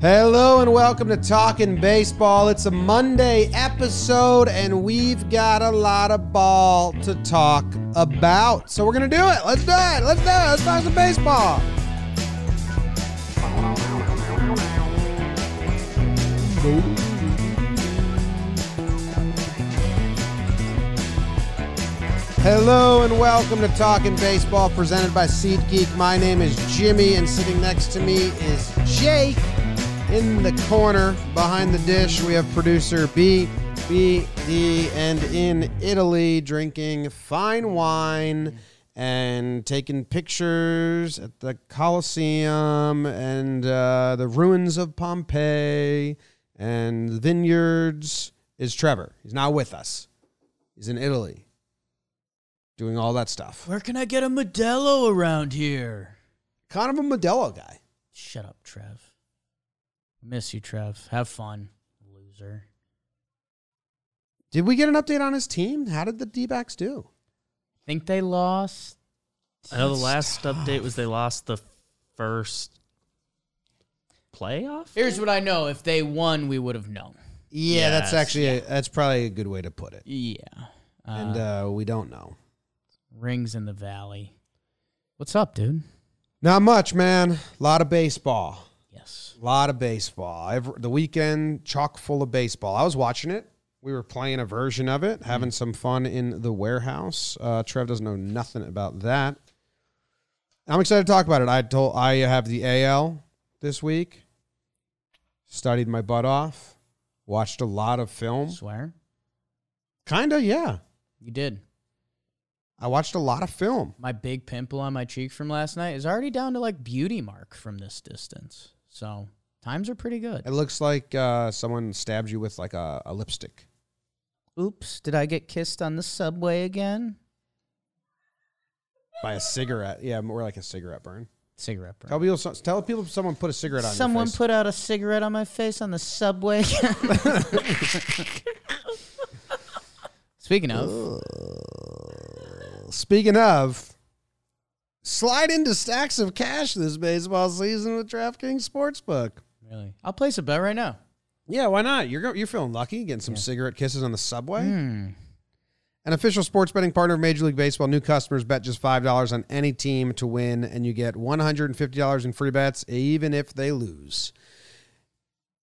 Hello and welcome to Talking Baseball. It's a Monday episode and we've got a lot of ball to talk about. So we're going to do it. Let's do it. Let's do it. Let's talk some baseball. Hello and welcome to Talking Baseball presented by SeatGeek. My name is Jimmy and sitting next to me is Jake. In the corner behind the dish, we have producer B, B, D, and in Italy drinking fine wine and taking pictures at the Colosseum and uh, the ruins of Pompeii and the vineyards is Trevor. He's not with us. He's in Italy doing all that stuff. Where can I get a Modelo around here? Kind of a Modelo guy. Shut up, Trev. Miss you, Trev. Have fun, loser. Did we get an update on his team? How did the D backs do? Think they lost? I know the last tough. update was they lost the first playoff. Here's what I know. If they won, we would have known. Yeah, that's Yes, actually a, that's probably a good way to put it. Yeah. Uh, and uh, we don't know. rings in the valley. What's up, dude? Not much, man. A lot of baseball. A lot of baseball. Every, the weekend chock full of baseball. I was watching it. We were playing a version of it, having some fun in the warehouse. Uh, Trev doesn't know nothing about that. I'm excited to talk about it. I told I have the AL this week. Studied my butt off. Watched a lot of film. Swear? Kinda, yeah. You did. I watched a lot of film. My big pimple on my cheek from last night is already down to like beauty mark from this distance. So times are pretty good. It looks like uh, someone stabbed you with like a, a lipstick. Oops, did I get kissed on the subway again? by a cigarette. Yeah, more like a cigarette burn. Cigarette burn. Tell people, tell people someone put a cigarette on. Someone your face. put out a cigarette on my face on the subway. Speaking of, Speaking of, slide into stacks of cash this baseball season with DraftKings Sportsbook. really, I'll place a bet right now. Yeah, why not? You're go- you're feeling lucky getting some Yeah. cigarette kisses on the subway. Hmm. An official sports betting partner of Major League Baseball. New customers bet just five dollars on any team to win, and you get one hundred and fifty dollars in free bets, even if they lose.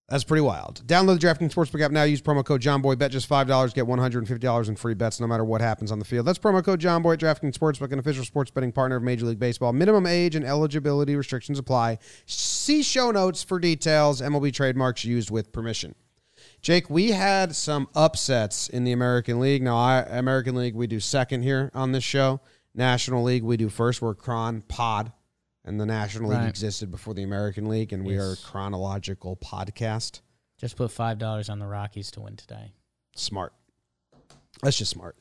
That's pretty wild. Download the DraftKings Sportsbook app now. Use promo code Jomboy. Bet just five dollars. Get one hundred and fifty dollars in free bets, no matter what happens on the field. That's promo code Jomboy at DraftKings Sportsbook, an official sports betting partner of Major League Baseball. Minimum age and eligibility restrictions apply. See show notes for details. MLB trademarks used with permission. Jake, we had some upsets in the American League. Now, I, American League, we do second here on this show. National League, we do first. We're Cron Pod, and the National League Right. existed before the American League, and we are a chronological podcast. Just put five dollars on the Rockies to win today. Smart. That's just smart.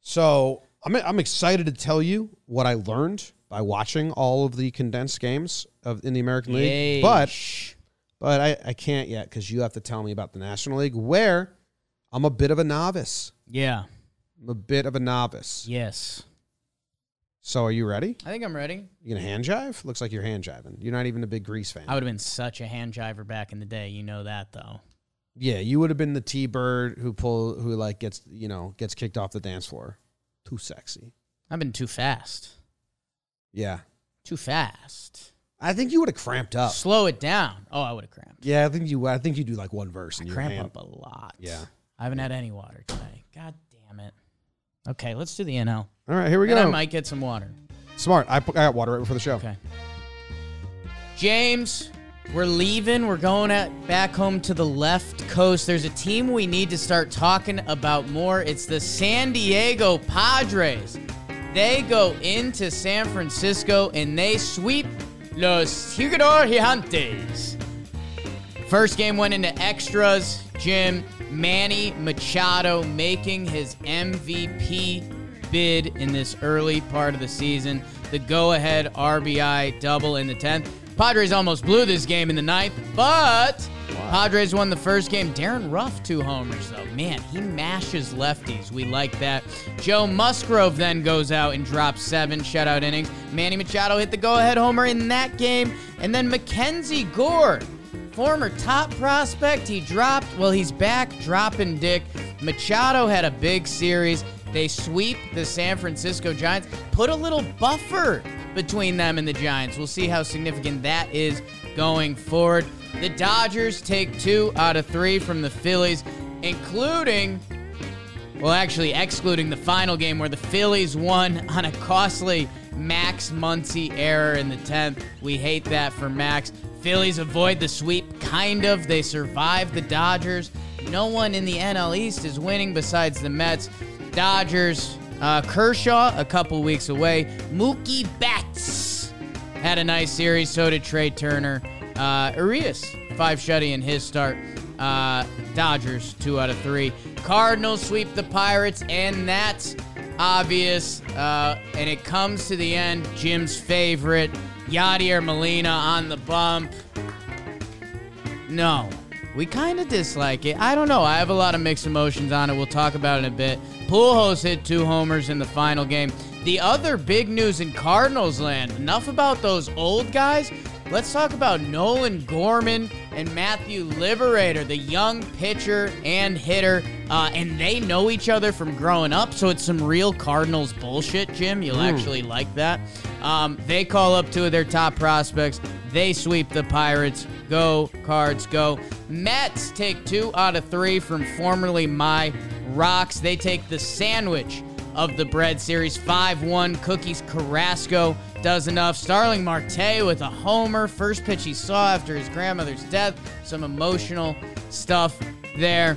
So I'm I'm excited to tell you what I learned by watching all of the condensed games of in the American League. But but I, I can't yet because you have to tell me about the National League, where I'm a bit of a novice. yeah, I'm a bit of a novice. yes, So are you ready? I think I'm ready. You gonna hand jive? Looks like you're hand jiving. You're not even a big Grease fan. I would have been such a hand jiver back in the day. You know that though. yeah, you would have been the T Bird who pull who like gets you know gets kicked off the dance floor. Too sexy. I've been too fast. Yeah, Too fast. I think you would have cramped up. Slow it down. Oh, I would have cramped. Yeah, I think you. I think you do like one verse I and your cramp hand. up a lot. Yeah. I haven't had any water today. God damn it. Okay, let's do the NL. All right, here we And I go. might get some water. Smart. I, I got water right before the show. Okay. James, we're leaving. We're going at, back home to the left coast. There's a team we need to start talking about more. It's the San Diego Padres. They go into San Francisco and they sweep Los Gigantes. First game went into extras. Jim Manny Machado making his MVP bid in this early part of the season. The go ahead RBI double in the 10th. Padres almost blew this game in the ninth, but Padres won the first game. Darin Ruf, two homers, though. Man, he mashes lefties. We like that. Joe Musgrove then goes out and drops seven shutout innings. Manny Machado hit the go ahead homer in that game. And then Mackenzie Gore former top prospect. He dropped, well, he's back dropping dick. Machado had a big series. They sweep the San Francisco Giants, put a little buffer between them and the Giants. We'll see how significant that is going forward. The Dodgers take two out of three from the Phillies, including, well, actually, excluding the final game where the Phillies won on a costly Max Muncy error in the 10th. We hate that for Max. Phillies avoid the sweep, kind of. They survive the Dodgers. No one in the NL East is winning besides the Mets. Dodgers, uh, Kershaw, a couple weeks away. Mookie Betts had a nice series. So did Trea Turner. Uh, Urias, five shutty in his start. Uh, Dodgers, two out of three. Cardinals sweep the Pirates, and that's obvious. Uh, and it comes to the end. Jim's favorite, Yadier Molina on the bump. No, we kind of dislike it. I don't know. I have a lot of mixed emotions on it. We'll talk about it in a bit. Pujols hit two homers in the final game. The other big news in Cardinals land. Enough about those old guys. Let's talk about Nolan Gorman and Matthew Liberator, the young pitcher and hitter. Uh, and they know each other from growing up, so it's some real Cardinals bullshit, Jim. You'll actually like that. Um, they call up two of their top prospects. They sweep the Pirates. Go, Cards, go. Mets take two out of three from formerly my Rocks. They take the sandwich of the bread series 5 1. Cookies Carrasco does enough. Starling Marte with a homer. First pitch he saw after his grandmother's death. Some emotional stuff there.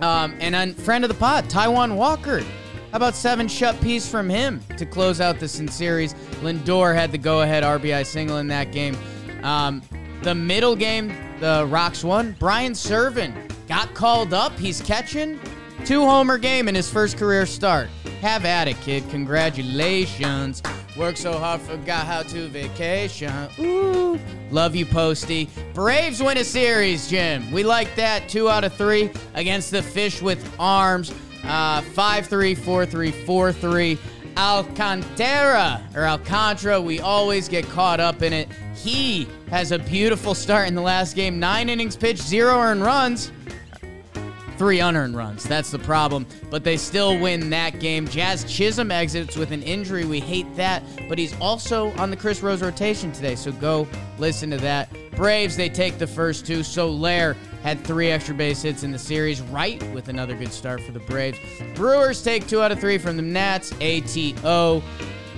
Um, and a friend of the pod, Taijuan Walker. How about seven shut piece from him to close out the series? Lindor had the go ahead RBI single in that game. Um, the middle game, the Rocks won. Brian Serven got called up. He's catching. Two homer game in his first career start. Have at it, kid. Congratulations. Work so hard, forgot how to vacation. Ooh. Love you, Posty. Braves win a series, Jim. We like that. Two out of three against the Fish with Arms. Uh, 5 3, 4 3, 4 3. Alcantara, or Alcantara, we always get caught up in it. He has a beautiful start in the last game. Nine innings pitched, zero earned runs three unearned runs. That's the problem. But they still win that game. Jazz Chisholm exits with an injury. We hate that. But he's also on the Chris Rose rotation today. So go listen to that. Braves, they take the first two. Soler had three extra base hits in the series, right with another good start for the Braves. Brewers take two out of three from the Nats. ATO.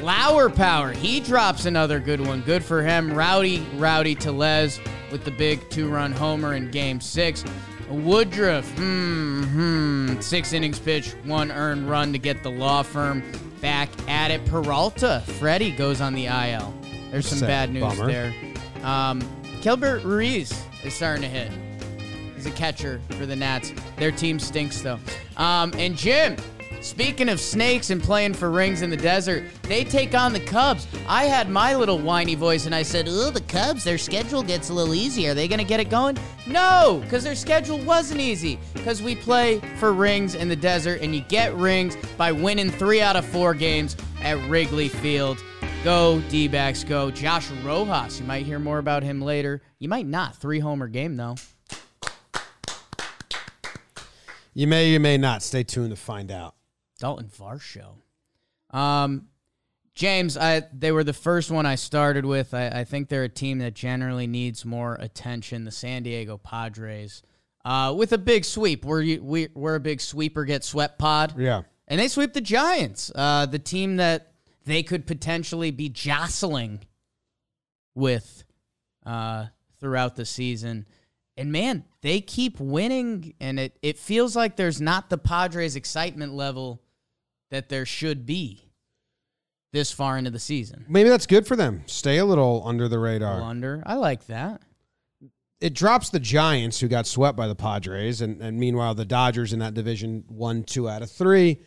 Lauer Power, he drops another good one. Good for him. Rowdy, Rowdy Tellez with the big two run homer in game six. Woodruff, hmm, hmm. Six innings pitch, one earned run to get the law firm back at it. Peralta, Freddie goes on the IL. There's some Sad bad news bummer. there. Um, Keibert Ruiz is starting to hit. He's a catcher for the Nats. Their team stinks, though. Um, and Jim, speaking of snakes and playing for rings in the desert, they take on the Cubs. I had my little whiny voice and I said, Oh, the Cubs, their schedule gets a little easier. Are they going to get it going? No, because their schedule wasn't easy. Because we play for rings in the desert, and you get rings by winning three out of four games at Wrigley Field. Go, D backs, go. Josh Rojas, you might hear more about him later. You might not. Three homer game, though. You may, you may not. Stay tuned to find out. Dalton Varsho. Um, James, I they were the first one I started with. I, I think they're a team that generally needs more attention. The San Diego Padres, uh, with a big sweep. We're we, we're a big sweeper get swept pod, Yeah. and they sweep the Giants, uh, the team that they could potentially be jostling with uh, throughout the season. And man, they keep winning, and it, it feels like there's not the Padres' excitement level that there should be this far into the season. Maybe that's good for them. Stay a little under the radar. under, I like that. It drops the Giants, who got swept by the Padres, and, and meanwhile the Dodgers in that division won two out of three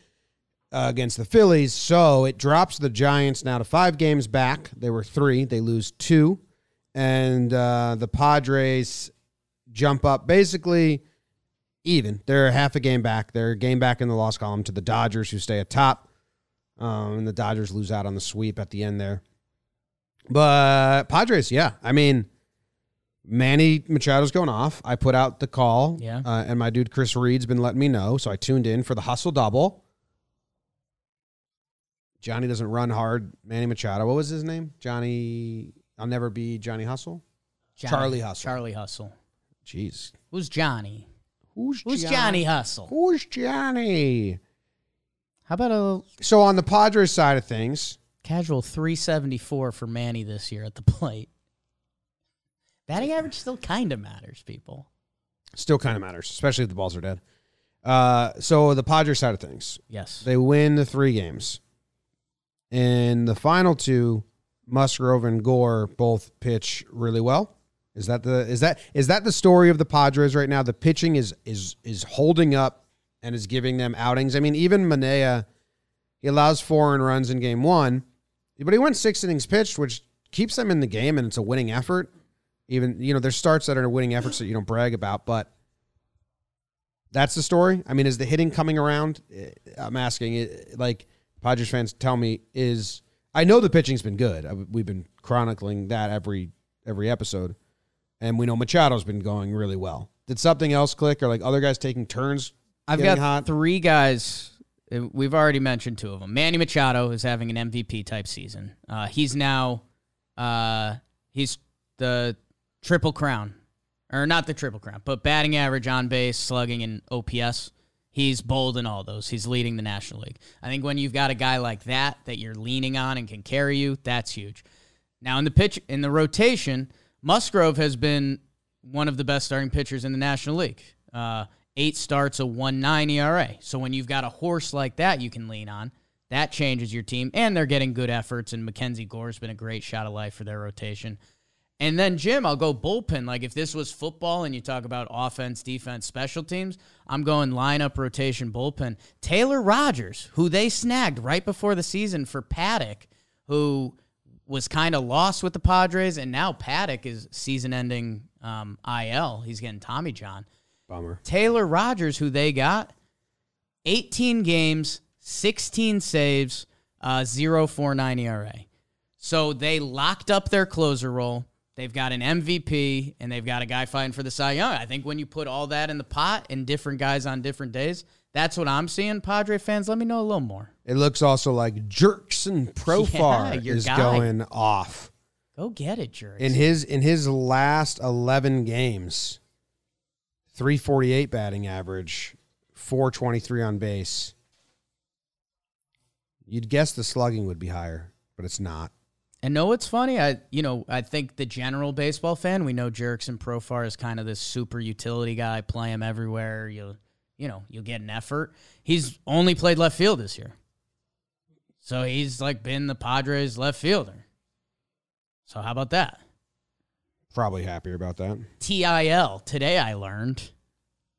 uh, against the Phillies. So it drops the Giants now to five games back. They were three. They lose two, and uh, the Padres jump up basically even. They're half a game back. They're a game back in the loss column to the Dodgers, who stay atop. Um, and the Dodgers lose out on the sweep at the end there. But Padres, yeah. I mean, Manny Machado's going off. I put out the call. Yeah. Uh, and my dude Chris Reed's been letting me know. So I tuned in for the hustle double. Johnny doesn't run hard. Manny Machado. What was his name? Johnny. I'll never be Johnny Hustle. Johnny- Charlie Hustle. Charlie Hustle. Jeez. Who's Johnny? Who's, Who's Johnny Hustle? Who's Johnny? How about a So on the Padres side of things, casual 374 for Manny this year at the plate? Batting average still kind of matters, people. still kind of matters, especially if the balls are dead. Uh, so the Padres side of things, Yes. they win the three games. And the final two, Musgrove and Gore both pitch really well. Is that the is that is that the story of the Padres right now? The pitching is is is holding up and is giving them outings. I mean, even Manaea, he allows four and runs in game one, but he went six innings pitched, which keeps them in the game and it's a winning effort. Even you know, there's starts that are winning efforts that you don't brag about, but that's the story. I mean, is the hitting coming around? Eh, I'm asking like Padres fans tell me is I know the pitching's been good. We've been chronicling that every every episode, and we know Machado's been going really well. Did something else click, or like other guys taking turns? I've got hot? three guys. uh, We've already mentioned two of them. Manny Machado is having an MVP type season. Uh, he's now, uh, he's the triple crown, or not the triple crown, but batting average, on base, slugging, and OPS. He's bold in all those. He's leading the National League. I think when you've got a guy like that that you're leaning on and can carry you, that's huge. Now in the pitch in the rotation, Musgrove has been one of the best starting pitchers in the National League. Uh, eight starts, a one nine ERA. So when you've got a horse like that, you can lean on. That changes your team, and they're getting good efforts. And Mackenzie Gore's been a great shot of life for their rotation. And then Jim, I'll go bullpen. Like if this was football and you talk about offense, defense, special teams, I'm going lineup, rotation, bullpen. Taylor Rogers, who they snagged right before the season for Paddock, who was kind of lost with the Padres, and now Paddock is season-ending um, IL. He's getting Tommy John. Bummer. Taylor Rogers, who they got, 18 games, 16 saves, uh, 0.49 ERA. So they locked up their closer role. They've got an MVP and they've got a guy fighting for the Cy Young. I think when you put all that in the pot and different guys on different days, that's what I'm seeing. Padre fans, let me know a little more. It looks also like Jurickson Profar Yeah, is guy. going off Go get it, Jerks. in his in his last 11 games. 348 batting average, 423 on base. You'd guess the slugging would be higher, but it's not. And know what's funny? I you know I think the general baseball fan we know Jerks and Profar is kind of this super utility guy. Play him everywhere. You you know you'll get an effort. He's only played left field this year, so he's like been the Padres left fielder. So how about that? Probably happier about that. TIL today I learned.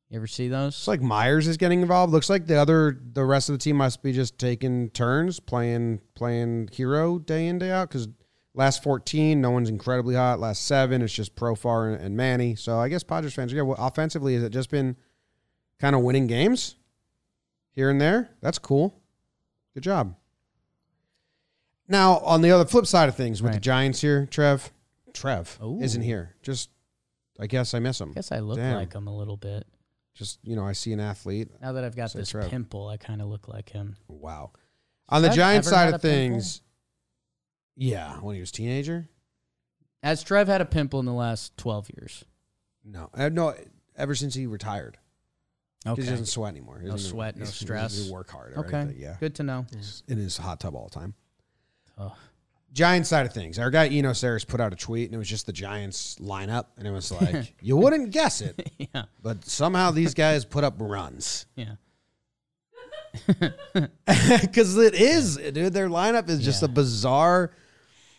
You ever see those? It's like Myers is getting involved. Looks like the other the rest of the team must be just taking turns playing playing hero day in day out because last 14 no one's incredibly hot. Last seven it's just Profar and, and Manny. So I guess Padres fans yeah. Well, offensively, has it just been kind of winning games here and there? That's cool. Good job. Now on the other flip side of things with the Giants here, Trev, Trev Ooh. isn't here. Just I guess I miss him. guess I look Damn. like him a little bit. Just you know I see an athlete. Now that I've got this Trev. pimple, I kind of look like him. Wow. On the Giants side of a pimple? things, yeah, when he was a teenager. Has Trev had a pimple in the last 12 years? No, uh, no, ever since he retired, Okay. he doesn't sweat anymore. No sweat, no stress. he work hard. Okay. anything, yeah, Good to know. He's in his hot tub all the time. Oh. Giants side of things, our guy Eno Sarris put out a tweet, and it was just the Giants lineup, and it was like you wouldn't guess it, yeah. but somehow these guys put up runs Yeah. because it is, dude. Their lineup is just Yeah. a bizarre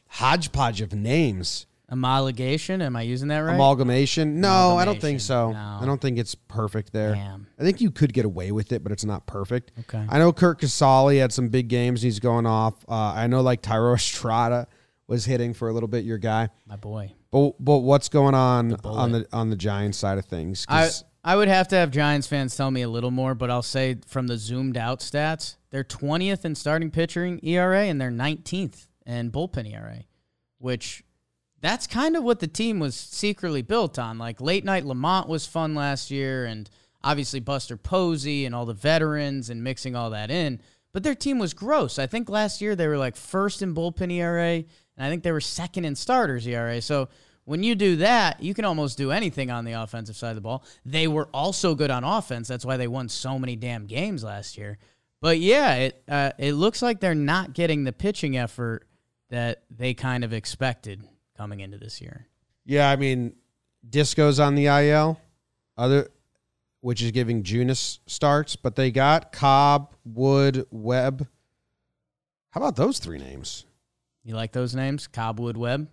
hodgepodge of names. Amalgamation. Am I using that right? Amalgamation? No, I don't think so. No. I don't think it's perfect there. Damn. I think you could get away with it, but it's not perfect. Okay. I know Curt Casali had some big games. He's going off. Uh, I know like Thairo Estrada was hitting for a little bit. Your guy, My boy. but but what's going on bullet. on the on the Giants side of things? I I would have to have Giants fans tell me a little more, but I'll say from the zoomed out stats, they're 20th in starting pitching ERA and they're 19th in bullpen ERA, which that's kind of what the team was secretly built on. Like late night LaMonte was fun last year, and obviously Buster Posey and all the veterans and mixing all that in. But their team was gross. I think last year they were like first in bullpen ERA, and I think they were second in starters ERA. So when you do that, you can almost do anything on the offensive side of the ball. They were also good on offense. That's why they won so many damn games last year. But yeah, it uh, it looks like they're not getting the pitching effort that they kind of expected coming into this year. Yeah, I mean, Disco's on the IL, other, which is giving Junis starts, but they got Cobb, Wood, Webb. How about those three names? You like those names? Cobwood Webb?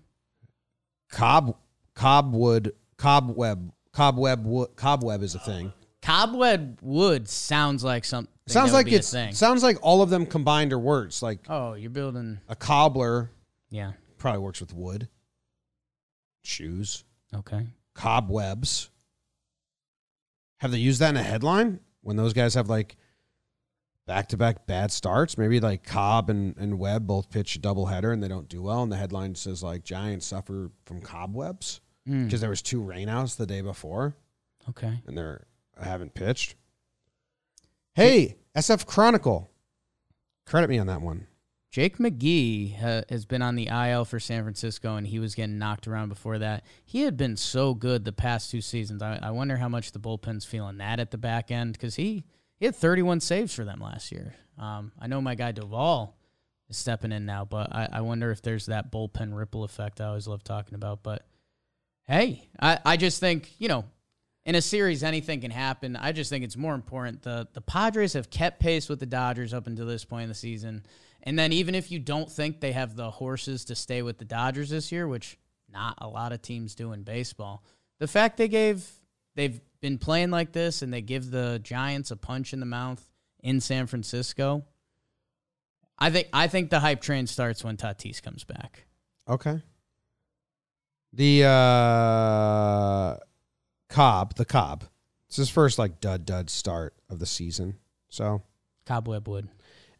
Cobb, Cobwood, Cobweb, Cobweb, Wood, Cobweb is a thing. Cobweb Wood sounds like something. Sounds like it's thing. sounds like all of them combined are words. Like Oh, you're building. a cobbler Yeah. probably works with wood. Shoes, Okay. cobwebs. Have they used that in a headline when those guys have like back to back bad starts? Maybe like Cobb and, and Webb both pitch a double header and they don't do well, and the headline says like Giants suffer from cobwebs Mm, because there was two rainouts the day before okay. and they're haven't pitched. Hey, SF Chronicle, credit me on that one. Jake McGee ha- has been on the IL for San Francisco, and he was getting knocked around before that. He had been so good the past two seasons. I, I wonder how much the bullpen's feeling that at the back end because he, he had 31 saves for them last year. Um, I know my guy Doval is stepping in now, but I, I wonder if there's that bullpen ripple effect I always love talking about. But hey, I, I just think, you know, in a series, anything can happen. I just think it's more important. The the Padres have kept pace with the Dodgers up until this point in the season. And then even if you don't think they have the horses to stay with the Dodgers this year, which not a lot of teams do in baseball, the fact they gave they've been playing like this and they give the Giants a punch in the mouth in San Francisco. I think I think the hype train starts when Tatis comes back. Okay. The uh Cobb, the Cobb. It's his first like dud dud start of the season. So Cobweb Wood.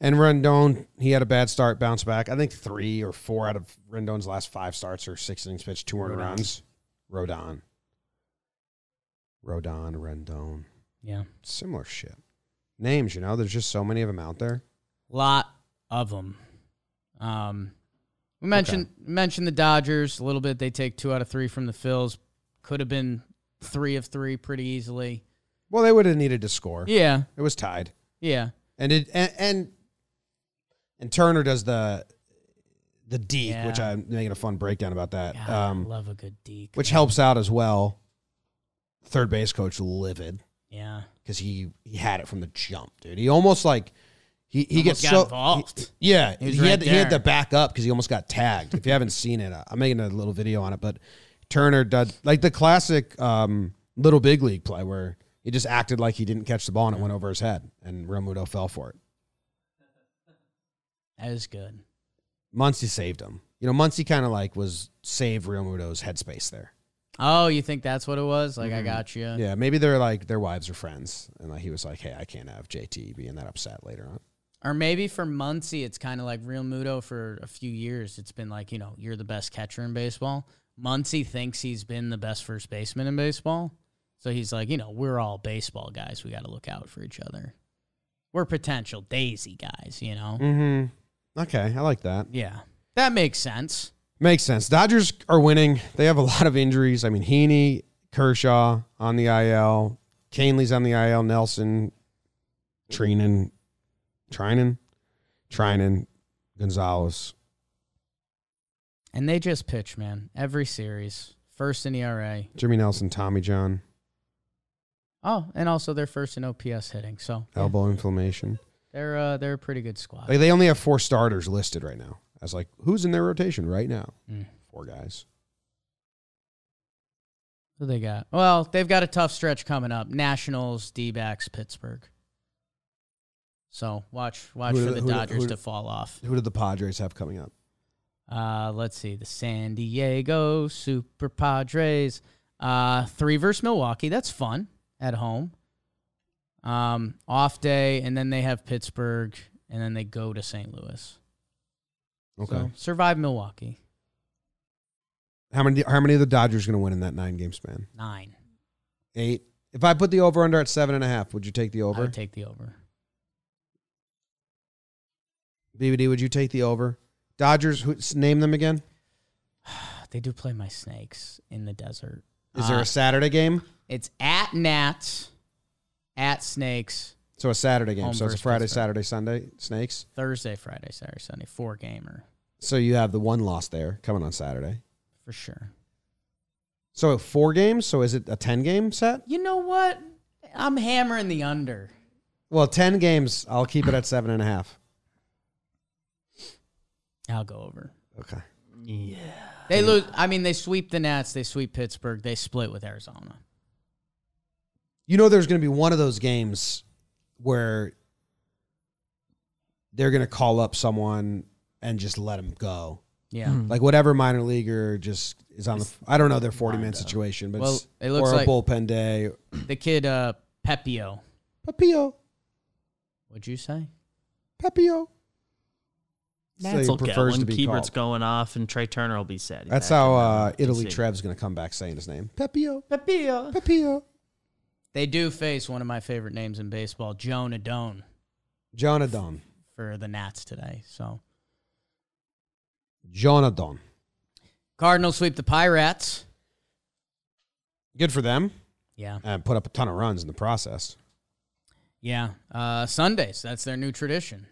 And Rendon, he had a bad start, bounce back. I think three or four out of Rendon's last five starts or six innings pitched, two earned runs. Rodon. Rodon, Rendon. Yeah. Similar shit. Names, you know, there's just so many of them out there. lot of them. Um, we mentioned mentioned the Dodgers a little bit. They take two out of three from the Phils. Could have been three of three pretty easily. Well, they would have needed to score. Yeah, It was tied. yeah, And it and and, and Turner does the the deke, which I'm making a fun breakdown about that. God, um, I love a good deke. which man. helps out as well. Third base coach livid Yeah, because he he had it from the jump, dude. He almost like he he Almost gets so involved. he- yeah, He was had right he had to back up because he almost got tagged. if you haven't seen it, I'm making a little video on it. But Turner did like the classic um, little big league play where he just acted like he didn't catch the ball and it went over his head, and Realmuto fell for it. That is good. Muncy saved him. You know, Muncy kind of like was saved Realmuto's headspace there. Oh, you think that's what it was? Like I Mhm. got you. Yeah, maybe they're like their wives or friends, and like he was like, "Hey, I can't have JT being that upset later on." Or maybe for Muncy, it's kind of like Realmuto for a few years. It's been like, you know, you're the best catcher in baseball. Muncy thinks he's been the best first baseman in baseball. So he's like, you know, we're all baseball guys. We got to look out for each other. We're potential Daisy guys, you know? Mm-hmm. Okay, I like that. Yeah. That makes sense. Makes sense. Dodgers are winning. They have a lot of injuries. I mean, Heaney, Kershaw on the IL, Kahnle's on the IL, Nelson, Treinen, Treinen, Treinen, Gonzalez. And they just pitch, man. Every series. First in ERA. Jimmy Nelson, Tommy John, Oh, and also they're first in OPS hitting. So yeah, elbow inflammation. They're uh, they're a pretty good squad. Like they only have four starters listed right now. As like who's in their rotation right now? Mm. Four guys. Who they got? Well, they've got a tough stretch coming up. Nationals, D backs, Pittsburgh. So watch watch Who for do- the Dodgers do- to fall off. Who did the Padres have coming up? Uh, let's see. The San Diego Super Padres. Uh, three versus Milwaukee. That's fun at home. Um, off day, and then they have Pittsburgh, and then they go to St. Louis. Okay. So survive Milwaukee. How many? How many of the Dodgers going to win in that nine game span? Nine. Eight. If I put the over under at seven and a half, would you take the over? I would take the over. BBD, would you take the over? Dodgers. Who, name them again. They do play my snakes in the desert. Is there Uh, a Saturday game? It's at Nats, at Snakes, So a Saturday game. Home so it's versus Friday, Pittsburgh. Saturday, Sunday. Snakes. Thursday, Friday, Saturday, Sunday. Four gamer So you have the one loss there coming on Saturday. for sure. So four games. So is it a ten game set? You know what? I'm hammering the under. Well, ten games. I'll keep it at seven and a half. I'll go over. Okay. Yeah. They lose. I mean, they sweep the Nats. They sweep Pittsburgh. They split with Arizona. You know, there's going to be one of those games where they're going to call up someone and just let him go. Yeah. Hmm. Like whatever minor leaguer just is on the. I don't know their 40 man situation, but Well, it's- it looks or a like- bullpen day. The kid, uh, Pepio. Papio, What'd you say? Papio. So Nats he prefers when to be Keibert's called. going off and Trea Turner will be sad. That's how uh, Italy Trev's going to come back saying his name. Pepio, Pepio. Pepio. They do face one of my favorite names in baseball, Joe Nadone, Jonadon. for the Nats today. So Jonadon. Cardinals sweep the Pirates. Good for them. Yeah. And put up a ton of runs in the process. Yeah. Uh, Sundays, that's their new tradition.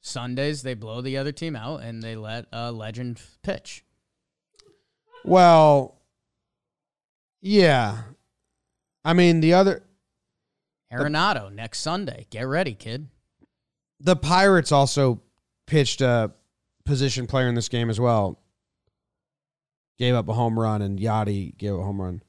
Sundays, they blow the other team out and they let a legend pitch. Well, yeah. I mean, the other Arenado next Sunday. Get ready, kid. the Pirates also pitched a position player in this game as well. Gave up a home run, and Yachty gave a home run.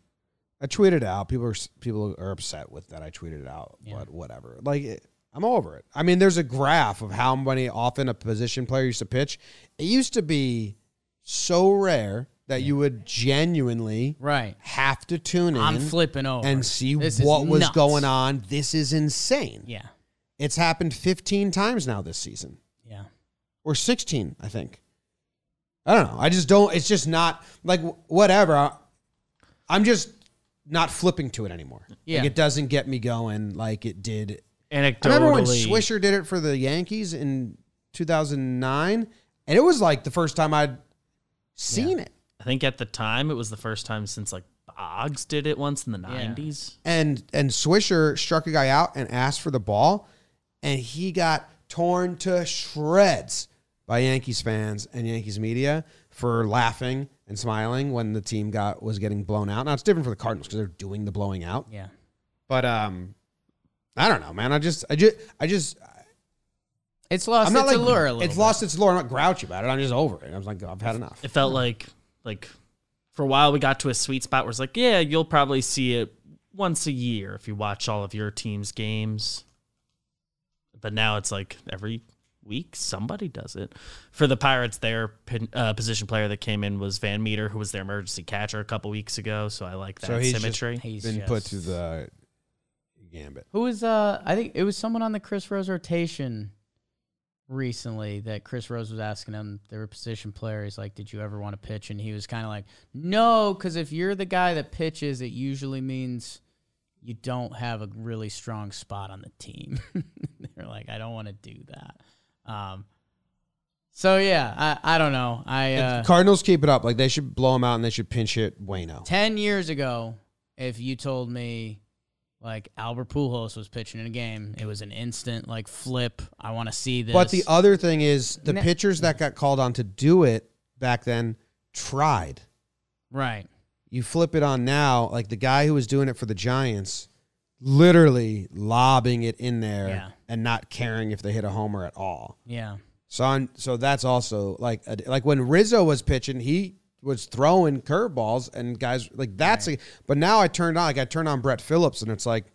I tweeted it out. People are people are upset with that. I tweeted it out, Yeah. but whatever. Like it, I'm over it. I mean, there's a graph of how many often a position player used to pitch. It used to be so rare that you would genuinely Right. have to tune in I'm flipping over. and see This is what was nuts. going on. This is insane. Yeah. It's happened 15 times now this season, Yeah. or 16, I think. I don't know. I just don't. It's just not like wh- whatever. I- I'm just not flipping to it anymore. Yeah. Like it doesn't get me going like it did. Anecdotally, I remember when Swisher did it for the Yankees in 2009, and it was like the first time I'd seen it. I think at the time it was the first time since like Boggs did it once in the Yeah. 90s. and and Swisher struck a guy out and asked for the ball, and he got torn to shreds by Yankees fans and Yankees media for laughing and smiling when the team got was getting blown out. Now it's different for the Cardinals because they're doing the blowing out, Yeah. but um, I don't know, man. I just I just I just It's lost I'm not its like allure a little it's bit. lost its allure. I'm not grouchy about it. I'm just over it. I was like, I've had enough. It felt like like for a while we got to a sweet spot where it's like, yeah, you'll probably see it once a year if you watch all of your team's games. But now it's like every week somebody does it. For the Pirates, their uh, position player that came in was Van Meter, who was their emergency catcher a couple weeks ago. So I like that So he's just- symmetry. He's Been just- put to the gambit. Who was uh I think it was someone on the Chris Rose rotation recently that Chris Rose was asking him they were position players like did you ever want to pitch and he was kind of like no cuz if you're the guy that pitches it usually means you don't have a really strong spot on the team. They're like I don't want to do that. Um so yeah, I I don't know. I uh Cardinals keep it up. Like they should blow him out and they should pinch hit Waino. 10 years ago, if you told me like Albert Pujols was pitching in a game, it was an instant like flip. I want to see this. But the other thing is the Ne- pitchers that got called on to do it back then tried. right. You flip it on now, like the guy who was doing it for the Giants, literally lobbing it in there Yeah. and not caring if they hit a homer at all. Yeah. So on, so that's also like a, like when Rizzo was pitching, he was throwing curveballs and guys like that's a, but now I turned on like I turned on Brett Phillips and it's like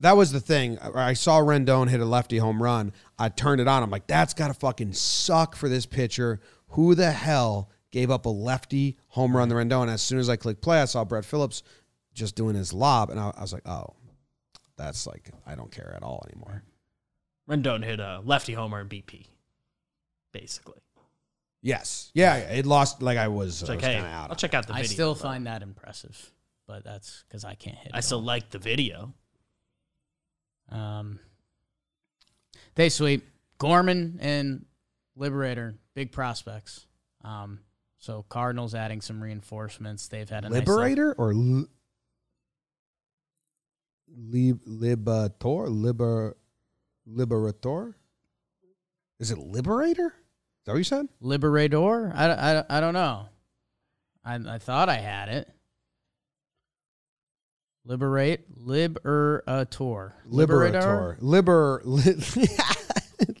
that was the thing. I I saw Rendon hit a lefty home run. I turned it on. I'm like, that's gotta fucking suck for this pitcher. Who the hell gave up a lefty home run to Rendon? And as soon as I clicked play, I saw Brett Phillips just doing his lob, and I, I was like, oh, that's like I don't care at all anymore. Rendon hit a lefty homer in BP, basically. Yes. Yeah, yeah, it lost like I was, It's I like, was hey, kind of out. I'll check out the I video. still though. find that impressive, but that's because I can't hit. I it still all. like the video. Um, they sweep Gorman and Liberator, big prospects. Um, so Cardinals adding some reinforcements. They've had a nice little- Liberator or li- lib, Libator? Liber, Liberator? Is it Liberator? Is that what you said? Liberator. I, I, I don't know. I I thought I had it. Liberate Liberator. Liberator. Liber. Li-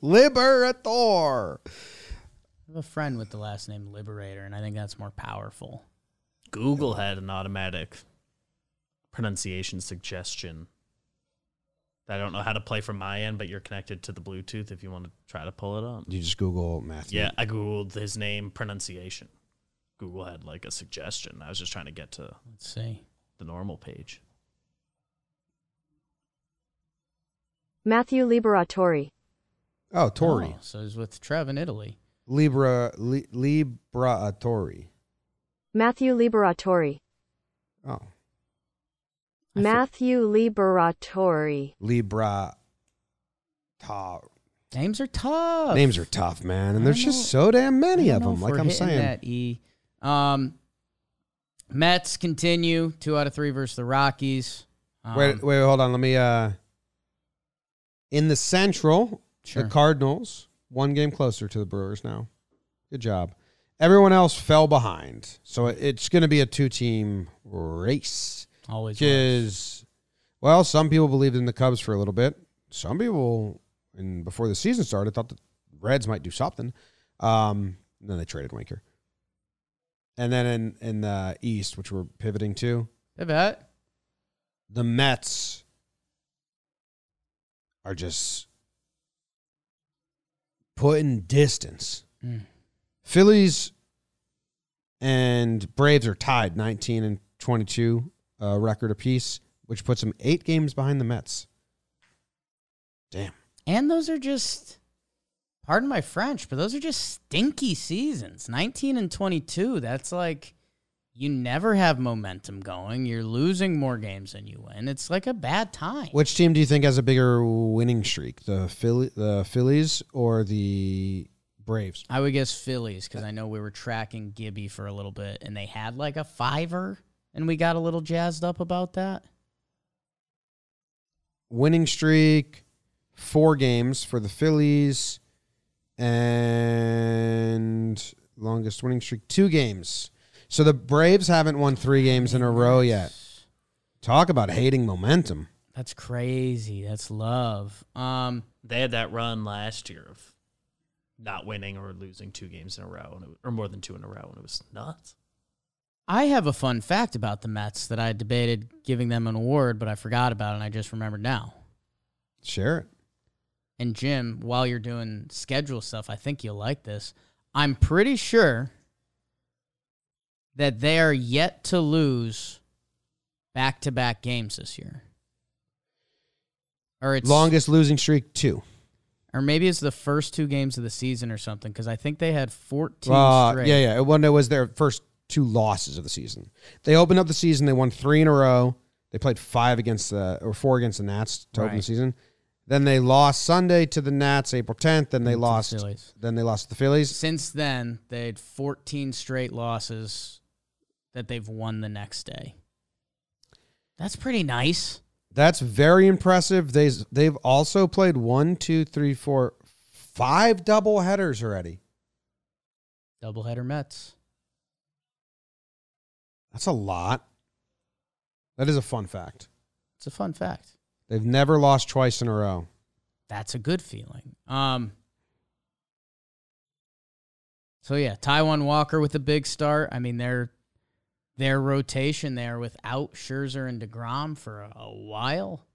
Liberator. I have a friend with the last name Liberator, and I think that's more powerful. Google had an automatic pronunciation suggestion that I don't know how to play from my end, but you're connected to the Bluetooth if you want to try to pull it up. You just Google Matthew. Yeah, I Googled his name pronunciation. Google had like a suggestion. I was just trying to get to Let's see. the normal page. Matthew Liberatore. Oh, Tori. Oh, so he's with Trev in Italy. Libra. Li, Libratori. Matthew Liberatore. Oh. I fe- Matthew Liberatore. Libra. Ta- Names are tough. Names are tough, man, and there's don't just so damn many of don't know them. if Like we're I'm hitting saying, that E. Um, Mets continue two out of three versus the Rockies. Um, wait, wait, hold on. Let me. uh In the Central, sure. the Cardinals one game closer to the Brewers now. Good job. Everyone else fell behind, so it's going to be a two-team race. Always. Because, well, some people believed in the Cubs for a little bit. Some people, and before the season started, thought the Reds might do something. Um, and then they traded Winker. And then in in the East, which we're pivoting to, I bet. the Mets are just putting distance. Mm. Phillies and Braves are tied 19 and 22 uh, record apiece, which puts them eight games behind the Mets. Damn. And those are just, pardon my French, but those are just stinky seasons. 19 and 22. That's like, you never have momentum going. You're losing more games than you win. It's like a bad time. Which team do you think has a bigger winning streak, the Philly, the Phillies or the Braves? I would guess Phillies because I know we were tracking Gibby for a little bit and they had like a fiver and we got a little jazzed up about that. Winning streak, four games for the Phillies, and longest winning streak, two games. So the Braves haven't won three games in a row yet. Talk about hating momentum. That's crazy. That's love. Um, They had that run last year of not winning or losing two games in a row, and it, or more than two in a row, and it was nuts. I have a fun fact about the Mets that I debated giving them an award, but I forgot about it and I just remembered now. Share it. And Jim, while you're doing schedule stuff, I think you'll like this. I'm pretty sure that they are yet to lose back to back games this year. Or it's Longest losing streak, two. or maybe it's the first two games of the season or something, because I think they had 14 Uh, straight. yeah, yeah. It, when it was their first two losses of the season. They opened up the season. They won three in a row. They played five against the or four against the Nats to open the season. Then they lost Sunday to the Nats, April 10th. Then they To lost. Phillies. Then they lost to the Phillies. Since then, they had 14 straight losses that they've won the next day. That's pretty nice. That's very impressive. They they've also played one, two, three, four, five double headers already. Double header Mets. That's a lot. That is a fun fact. It's a fun fact. They've never lost twice in a row. That's a good feeling. Um. So yeah, Taijuan Walker with a big start. I mean, their their rotation there without Scherzer and Degrom for a, a while.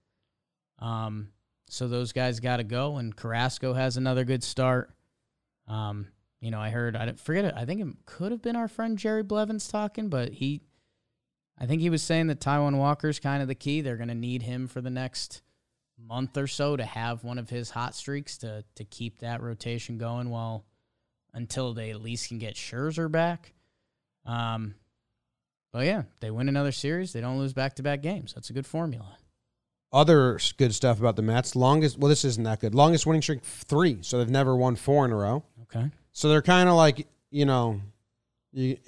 Um. So those guys got to go, and Carrasco has another good start. Um. You know, I heard I forget it. I think it could have been our friend Jerry Blevins talking, but he, I think he was saying that Taijuan Walker's kind of the key. They're going to need him for the next month or so to have one of his hot streaks to to keep that rotation going while until they at least can get Scherzer back. Um, but yeah, they win another series. They don't lose back to back games. That's a good formula. Other good stuff about the Mets. Longest, well, this isn't that good. Longest winning streak, three. So they've never won four in a row. Okay. So they're kind of like, you know, you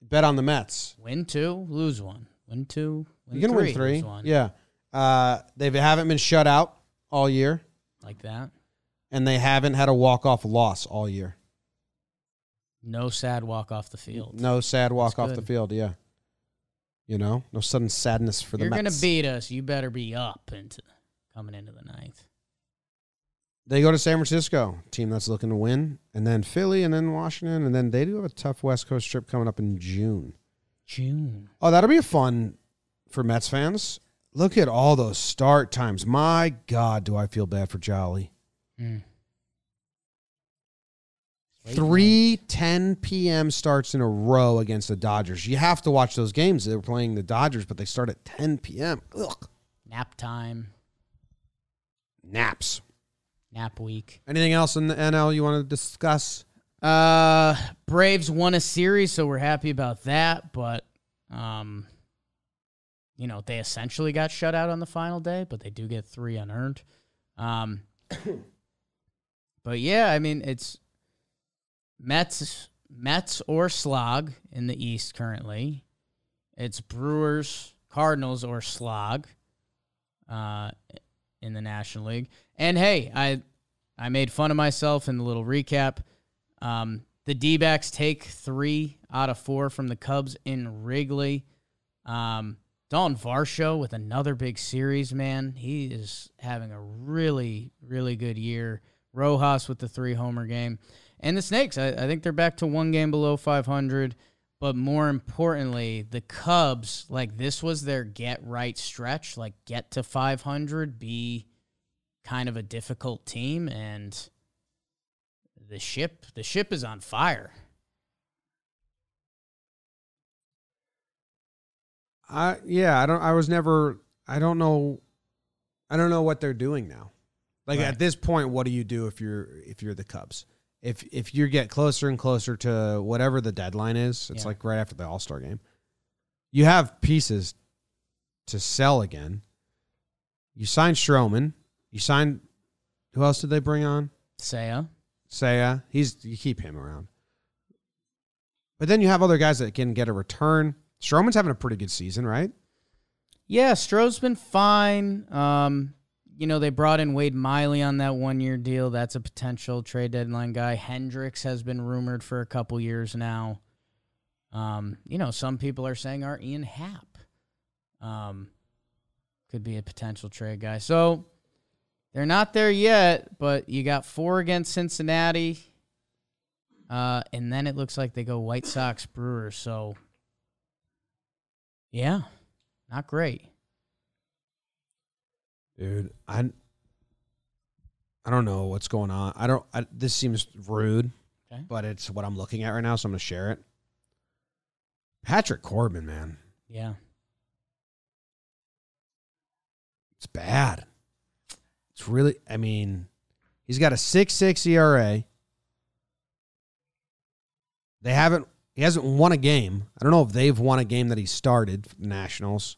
bet on the Mets. Win two, lose one. Win two, win You can three, win three. Yeah. Uh, they haven't been shut out all year, Like that. and they haven't had a walk off loss all year. No sad walk off the field. No sad walk off good. the field. Yeah. You know, no sudden sadness for the You're Mets. gonna beat us. You better be up into coming into the ninth. They go to San Francisco, team that's looking to win, and then Philly, and then Washington, and then they do have a tough West Coast trip coming up in June. June. Oh, that'll be fun for Mets fans. Look at all those start times. My God, do I feel bad for Jolly. Mm. Three 10 p.m. starts in a row against the Dodgers. You have to watch those games. They were playing the Dodgers, but they start at 10 p.m. Ugh. Nap time. Naps. Nap week. Anything else in the NL you want to discuss? Uh, Braves won a series, so we're happy about that. But, um, you know, they essentially got shut out on the final day, but they do get three unearned. Um, but yeah, I mean, it's Mets, Mets or Slog in the East currently. It's Brewers, Cardinals or Slog, uh, in the National League. And hey, I I made fun of myself in the little recap. Um, the D backs take three out of four from the Cubs in Wrigley. Um, Dalton Varsho with another big series, man. He is having a really, really good year. Rojas with the three homer game. And the Snakes, I, I think they're back to one game below 500. But more importantly, the Cubs, like this was their get right stretch, like get to 500, be kind of a difficult team and the ship the ship is on fire. I yeah, I don't. I was never. I don't know. I don't know what they're doing now. Like Right. at this point, what do you do if you're if you're the Cubs? If if you get closer and closer to whatever the deadline is, it's Yeah. like right after the All Star game. You have pieces to sell again. You signed Stroman. You signed. Who else did they bring on? Seiya. Seiya. He's you keep him around. But then you have other guys that can get a return. Stroman's having a pretty good season, right? Yeah, Stroh's been fine. Um, you know, they brought in Wade Miley on that one year deal. That's a potential trade deadline guy. Hendricks has been rumored for a couple years now. Um, you know, some people are saying our Ian Happ um, could be a potential trade guy. So they're not there yet, but you got four against Cincinnati. Uh, and then it looks like they go White Sox Brewers. So, yeah, not great. Dude, I I don't know what's going on. I don't. I, this seems rude, Okay. but it's what I'm looking at right now, so I'm gonna share it. Patrick Corbin, man, Yeah. it's bad. It's really. I mean, he's got a six six ERA. They haven't. He hasn't won a game. I don't know if they've won a game that he started Nationals.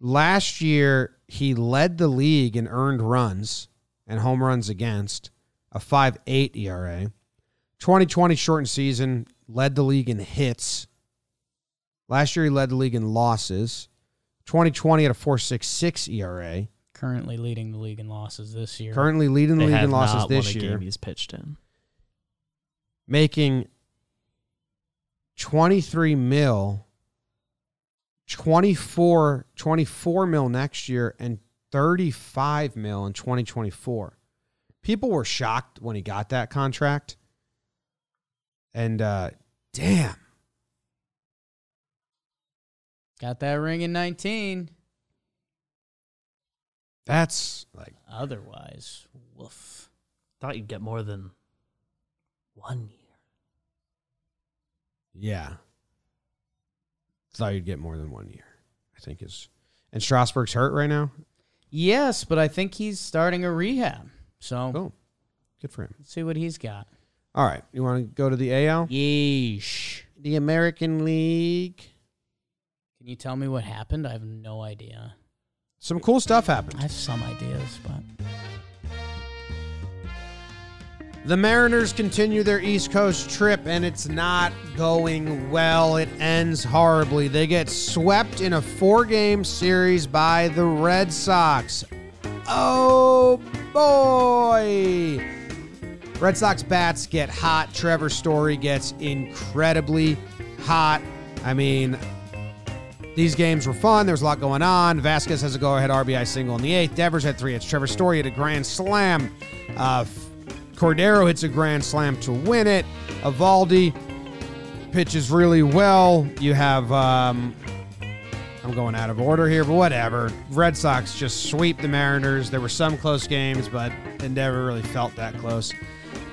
Last year, he led the league in earned runs and home runs against, a 5.8 ERA. 2020 shortened season led the league in hits. Last year, he led the league in losses. 2020 at a 4.66 ERA. Currently leading the league in losses this year. Currently leading the They league in losses this year. game he's pitched in. making 23 mil 24 24 mil next year and 35 mil in 2024 people were shocked when he got that contract and uh damn Got that ring in 19. that's like Otherwise, woof. Thought you'd get more than one year. yeah thought you'd get more than one year i think is and strasburg's hurt right now Yes, but I think he's starting a rehab. So oh good for him let's see what he's got. All right. You want to go to the AL? Yeesh. The American League. Can you tell me what happened? I have no idea. Some cool stuff happened. I have some ideas, but The Mariners continue their East Coast trip, and it's not going well. It ends horribly. They get swept in a four game series by the Red Sox. Oh boy! Red Sox bats get hot. Trevor Story gets incredibly hot. I mean, these games were fun. There was a lot going on. Vázquez has a go ahead RBI single in the eighth. Devers had three hits. Trevor Story had a grand slam. Uh, Cordero hits a grand slam to win it. Eovaldi pitches really well. You have, um, I'm going out of order here, but whatever. Red Sox just sweep the Mariners. There were some close games, but it never really felt that close.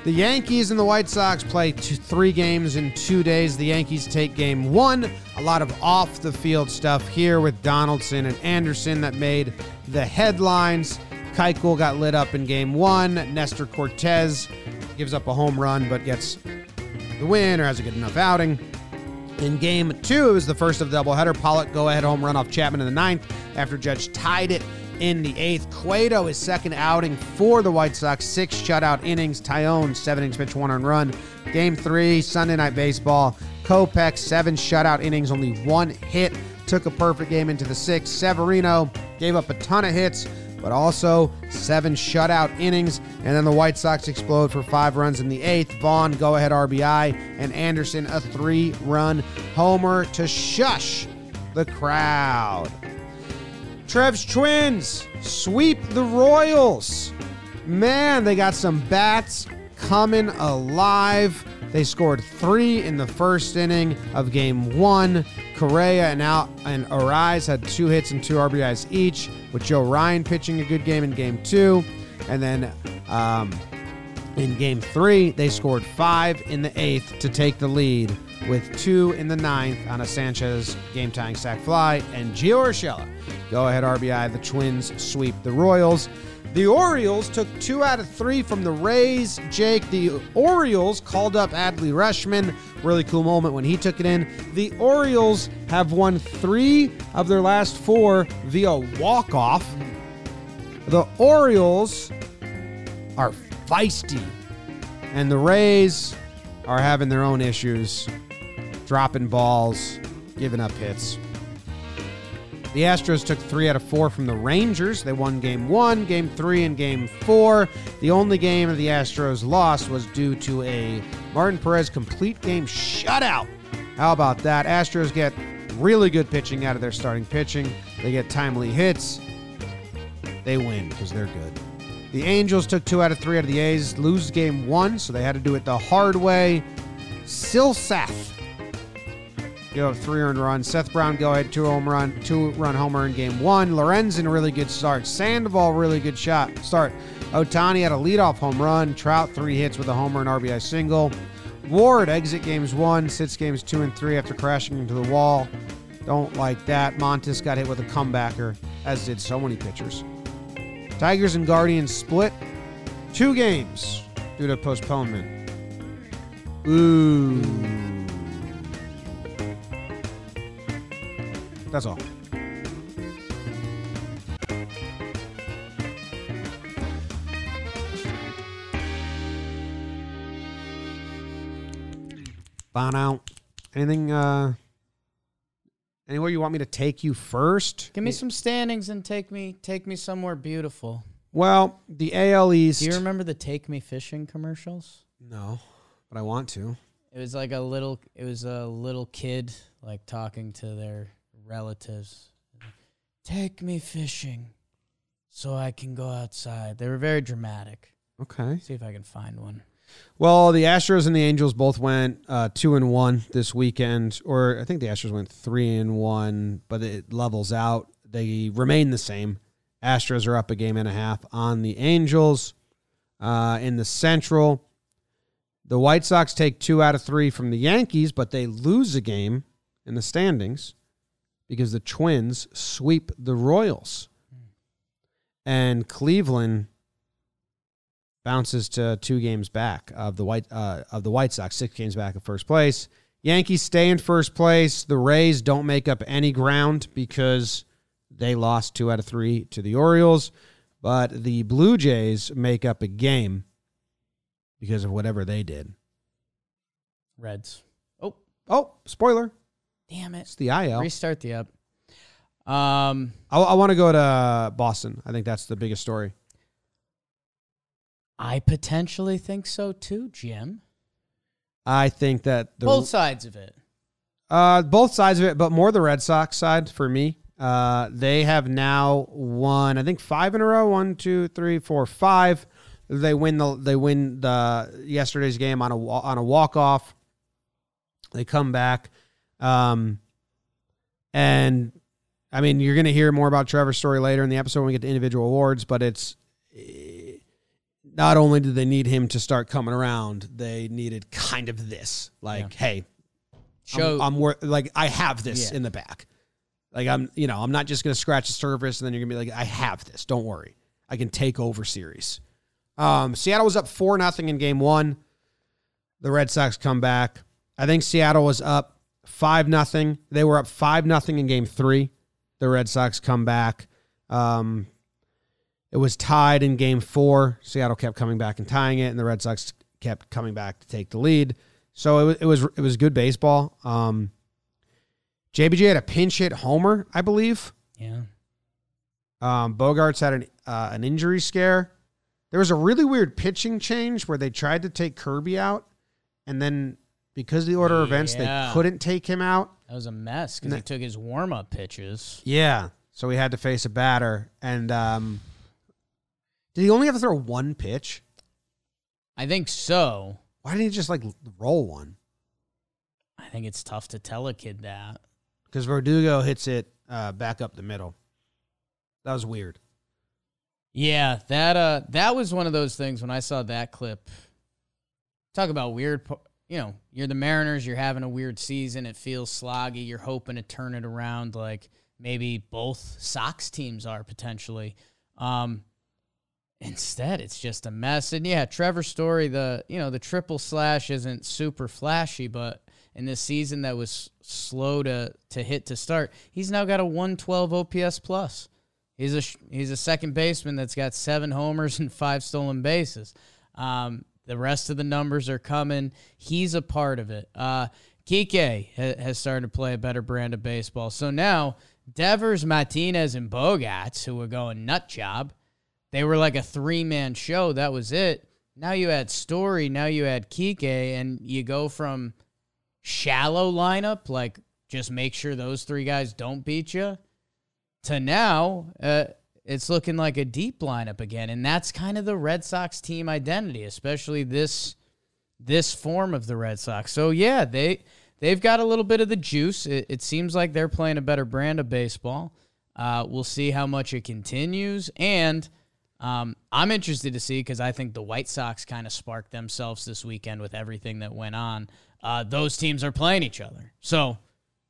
The Yankees and the White Sox play two, three games in two days. The Yankees take game one. A lot of off the field stuff here with Donaldson and Anderson that made the headlines. Keuchel got lit up in game one. Nestor Cortes gives up a home run but gets the win or has a good enough outing. In game two, it was the first of the doubleheader. Pollock go ahead home run off Chapman in the ninth after Judge tied it in the eighth. Cueto, his second outing for the White Sox, six shutout innings. Taillon, seven innings pitch, one on run. Game three, Sunday Night Baseball. Kopech, seven shutout innings, only one hit. Took a perfect game into the sixth. Severino gave up a ton of hits, but also seven shutout innings. And then the White Sox explode for five runs in the eighth. Vaughn, go ahead RBI, and Anderson, a three run homer to shush the crowd. Trev's Twins sweep the Royals. Man, they got some bats coming alive. They scored three in the first inning of game one. Correa and out and Arraez had two hits and two RBIs each, with Joe Ryan pitching a good game in game two. And then um, in game three, they scored five in the eighth to take the lead, with two in the ninth on a Sanchez game tying sac fly. And Gio Urshela, go ahead RBI. The Twins sweep the Royals. The Orioles took two out of three from the Rays. Jake, the Orioles called up Adley Rutschman. Really cool moment when he took it in. The Orioles have won three of their last four via walk off. The Orioles are feisty, and the Rays are having their own issues, dropping balls, giving up hits. The Astros took three out of four from the Rangers. They won game one, game three, and game four. The only game the Astros lost was due to a Martin Perez complete game shutout. How about that? Astros get really good pitching out of their starting pitching. They get timely hits. They win because they're good. The Angels took two out of three out of the A's, lose game one, so they had to do it the hard way. Silseth up three earned runs. Seth Brown go ahead two home run, two run homer in game one. Lorenzen really good start. Sandoval really good shot start. Ohtani had a leadoff home run. Trout three hits with a homer and RBI single. Ward exit games one, sits games two and three after crashing into the wall. Don't like that. Montas got hit with a comebacker, as did so many pitchers. Tigers and Guardians split two games due to postponement. Ooh. That's all. Bono. Anything uh anywhere you want me to take you first? give me some standings and take me take me somewhere beautiful. Well, the AL East. Do you remember the Take Me Fishing commercials? No, but I want to. It was like a little it was a little kid like talking to their relatives. Take me fishing so I can go outside. They were very dramatic. Okay. See if I can find one. Well, the Astros and the Angels both went uh, two and one this weekend, or I think the Astros went three and one, but it levels out. They remain the same. Astros are up a game and a half on the Angels. Uh, in the Central, the White Sox take two out of three from the Yankees, but they lose a game in the standings because the Twins sweep the Royals. And Cleveland bounces to two games back of the white uh, of the White Sox, six games back of first place. Yankees stay in first place. The Rays don't make up any ground because they lost two out of three to the Orioles, but the Blue Jays make up a game because of whatever they did. Reds. Oh, Oh, spoiler! Damn it. It's the IL. Restart the up. Um, I, I want to go to Boston. I think that's the biggest story. I potentially think so too, Jim. I think that the Both sides of it. Uh, both sides of it, but more the Red Sox side for me. Uh, they have now won, I think five in a row. One, two, three, four, five. They win the they win the yesterday's game on a on a walk off. They come back, um, and I mean you're going to hear more about Trevor's story later in the episode when we get to individual awards. But it's not only did they need him to start coming around, they needed kind of this, like, hey, Show I'm, I'm worth like I have this Yeah. in the back. Like I'm, you know, I'm not just gonna scratch the surface and then you're gonna be like, I have this. Don't worry, I can take over series. Um, Seattle was up four nothing in game one. The Red Sox come back. I think Seattle was up five nothing. They were up five nothing in game three. The Red Sox come back. Um, it was tied in game four. Seattle kept coming back and tying it, and the Red Sox kept coming back to take the lead. So it was it was it was good baseball. Um, JBJ had a pinch hit homer, I believe. yeah. Um, Bogaerts had an uh, an injury scare. There was a really weird pitching change where they tried to take Kirby out, and then because of the order of events, Yeah. they couldn't take him out. That was a mess because he took his warm up pitches. Yeah, so he had to face a batter. And um, did he only have to throw one pitch? I think so. Why didn't he just like roll one? I think it's tough to tell a kid that. Because Verdugo hits it uh, back up the middle. That was weird. Yeah, that uh that was one of those things when I saw that clip. Talk about weird, you know, you're the Mariners, you're having a weird season, it feels sloggy, you're hoping to turn it around like maybe both Sox teams are potentially. Um instead, it's just a mess. And yeah, Trevor Story, the, you know, the triple slash isn't super flashy, but in this season that was slow to to hit to start, he's now got a 112 OPS plus. He's a he's a second baseman that's got seven homers and five stolen bases. Um, the rest of the numbers are coming. He's a part of it. Uh, Kike ha- has started to play a better brand of baseball. So now Devers, Martinez, and Bogaerts, who were going nut job, they were like a three man show. That was it. Now you add Story. Now you add Kike, and you go from shallow lineup, like just make sure those three guys don't beat you, to now uh, it's looking like a deep lineup again, and that's kind of the Red Sox team identity, especially this this form of the Red Sox. So yeah, they they've got a little bit of the juice. It, it seems like they're playing a better brand of baseball. Uh, we'll see how much it continues, and um, I'm interested to see because I think the White Sox kind of sparked themselves this weekend with everything that went on. Uh, those teams are playing each other, so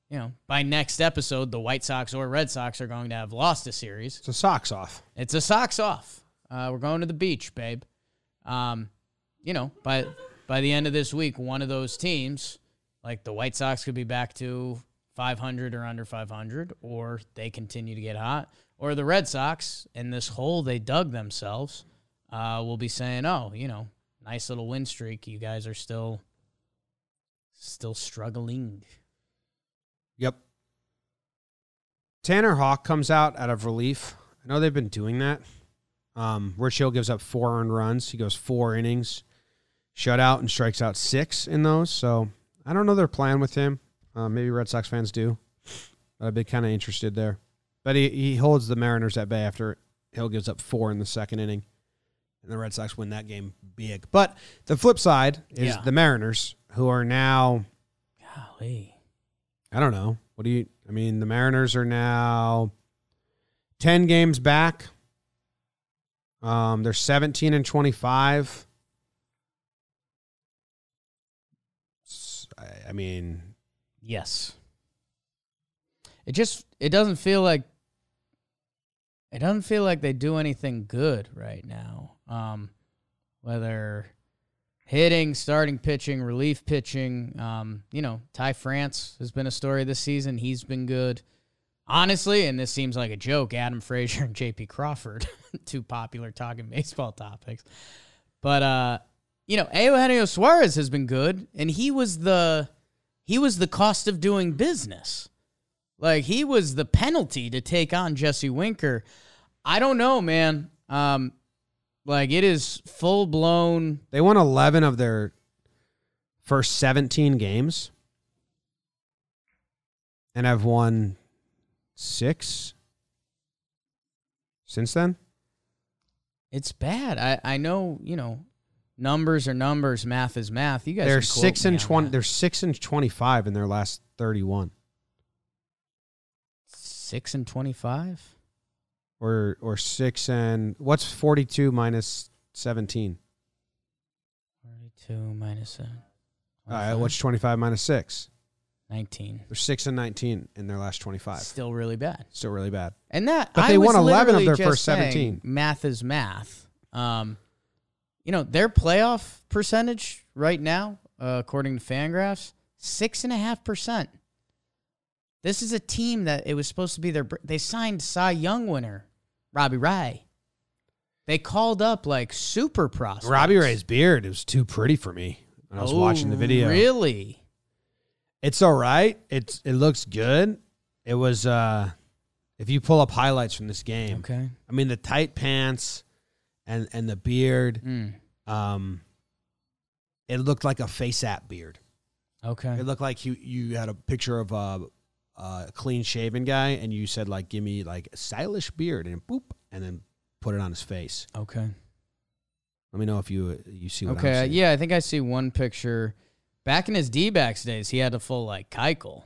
you know by next episode, the White Sox or Red Sox are going to have lost a series. It's a socks off. It's a socks off. Uh, we're going to the beach, babe. Um, you know, by by the end of this week, one of those teams, like the White Sox, could be back to 500 or under 500, or they continue to get hot, or the Red Sox in this hole they dug themselves uh, will be saying, "Oh, you know, nice little win streak. You guys are still still struggling." Yep. Tanner Houck comes out out of relief. I know they've been doing that. Um, Rich Hill gives up four earned runs. He goes four innings, shutout, and strikes out six in those. So I don't know their plan with him. Uh, maybe Red Sox fans do. But I'd be kind of interested there. But he, he holds the Mariners at bay after Hill gives up four in the second inning. And the Red Sox win that game big. But the flip side is Yeah. the Mariners, who are now Golly. I don't know. What do you? I mean, the Mariners are now ten games back. Um, they're seventeen and twenty-five. I mean, Yes. It just it doesn't feel like it doesn't feel like they do anything good right now. Um whether hitting, starting pitching, relief pitching. Um, you know, Ty France has been a story this season. He's been good. Honestly, and this seems like a joke, Adam Frazier and JP Crawford, two popular talking baseball topics. But uh, you know, Eugenio Suarez has been good, and he was the he was the cost of doing business. Like he was the penalty to take on Jesse Winker. I don't know, man. Um, like it is full blown. They won 11 of their first 17 games and have won six since then. It's bad. I I know. You know, numbers are numbers. Math is math. You guys. They're six and on 20. that. They're six and 25 in their last 31, six and twenty five. Or or six and what's 42 minus 17? Forty two minus seven. All right, what's 25 minus six? nineteen? They're six and 19 in their last 25. Still really bad. Still really bad. And that, But I they won 11 of their first 17. Math is math. Um, you know their playoff percentage right now, uh, according to Fangraphs, six and a half percent. This is a team that it was supposed to be their. They signed Cy Young winner Robbie Ray. They called up like super prospects. Robbie Ray's beard was too pretty for me when I was Oh, watching the video. Really? It's all right. It's it looks good. It was uh if you pull up highlights from this game. Okay. I mean the tight pants and and the beard Mm. um it looked like a face app beard. Okay. It looked like you you had a picture of a, a clean shaven guy and you said like give me like a stylish beard and boop and then put it on his face. Okay. Let me know if you uh, you see what Okay. Yeah, I think I see one picture. Back in his D backs days, he had a full like Keuchel.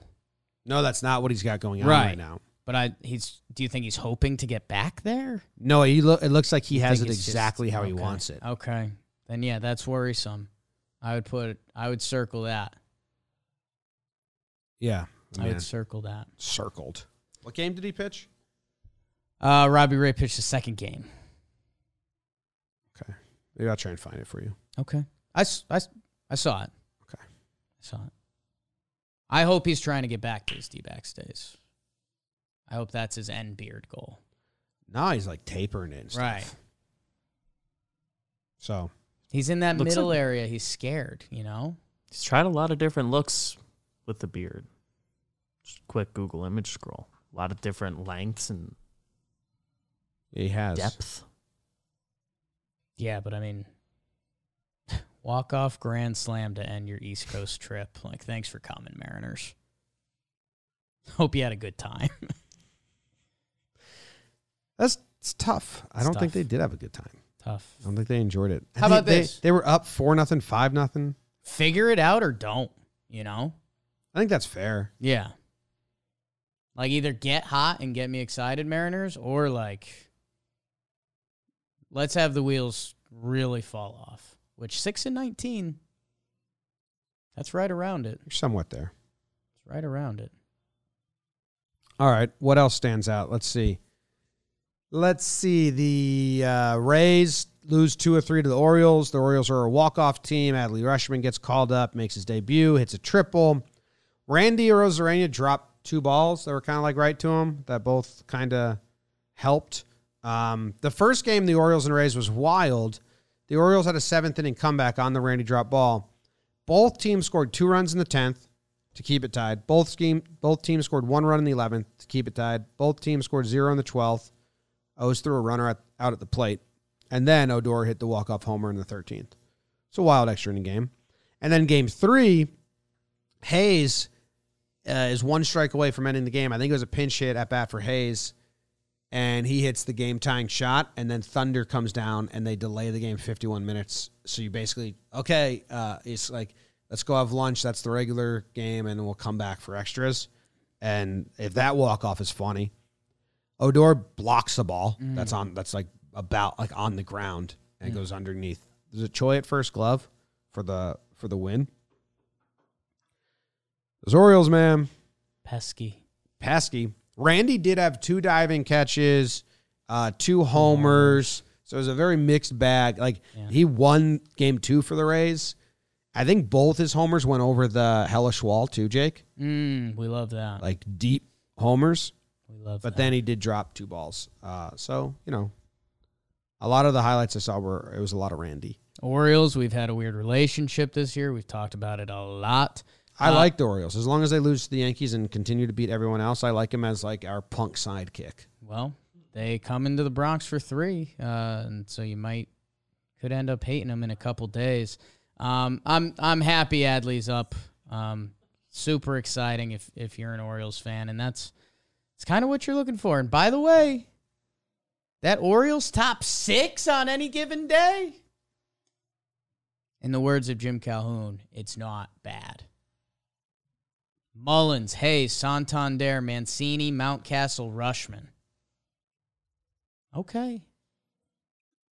No, that's not what he's got going on Right. right now. But I he's do you think he's hoping to get back there? No, he lo- it looks like he You has it it's just- exactly how he wants it. Okay. Then yeah, that's worrisome. I would put I would circle that. Yeah. I man. would circle that. circled. What game did he pitch? Uh Robbie Ray pitched the second game. Okay. Maybe I'll try and find it for you. Okay. I, s- I, s- I saw it. Okay. I saw it. I hope he's trying to get back to his D backs days. I hope that's his end beard goal. Now he's like tapering it. And stuff. Right. So He's in that Looks middle like- area. He's scared, you know? He's tried a lot of different looks with the beard. Just quick Google image scroll. A lot of different lengths and he has. depth. Yeah, but I mean, walk off grand slam to end your East Coast trip. Like, thanks for coming, Mariners. Hope you had a good time. That's it's tough. I It's don't think they did have a good time. Tough. I don't think they enjoyed it. How think about they, this? They were up four nothing, five nothing. Figure it out or don't, you know? I think that's fair. Yeah. Like, either get hot and get me excited, Mariners, or like, let's have the wheels really fall off. Which, 6 and 19, that's right around it. You're somewhat there. It's right around it. All right. What else stands out? Let's see. Let's see. The uh, Rays lose two or three to the Orioles. The Orioles are a walk-off team. Adley Rutschman gets called up, makes his debut, hits a triple. Randy Arozarena dropped two balls that were kind of like right to him that both kind of helped. Um, the first game, the Orioles and Rays was wild. The Orioles had a seventh inning comeback on the Randy drop ball. Both teams scored two runs in the tenth to keep it tied. Both scheme, both teams scored one run in the eleventh to keep it tied. Both teams scored zero in the twelfth. O's threw a runner at, out at the plate, and then Odor hit the walk off homer in the thirteenth. It's a wild extra inning game. And then game three, Hays uh, is one strike away from ending the game. I think it was a pinch hit at bat for Hays, and he hits the game tying shot. And then Thunder comes down and they delay the game 51 minutes. So you basically, okay, uh, it's like, let's go have lunch. That's the regular game, and we'll come back for extras. And if that walk off is funny, Odor blocks the ball. That's on. That's like about like on the ground and it goes underneath. There's a Choi at first glove for the for the win. Those Orioles, man, Pesky. pesky. Randy did have two diving catches, uh, two homers, So it was a very mixed bag. Like Yeah. he won game two for the Rays. I think both his homers went over the hellish wall too, Jake. Mm, we love that. Like deep homers. we love that. But that. then he did drop two balls. Uh, so you know, a lot of the highlights I saw were it was a lot of Randy. Orioles, we've had a weird relationship this year. We've talked about it a lot. I Uh, like the Orioles as long as they lose to the Yankees and continue to beat everyone else. I like them as like our punk sidekick. Well, they come into the Bronx for three, uh, and so you might could end up hating them in a couple days. Um, I'm I'm happy Adley's up. Um, super exciting if if you're an Orioles fan, and that's it's kind of what you're looking for. And by the way, that Orioles top six on any given day. In the words of Jim Calhoun, it's not bad. Mullins, Hays, Santander, Mancini, Mountcastle, Rutschman. Okay.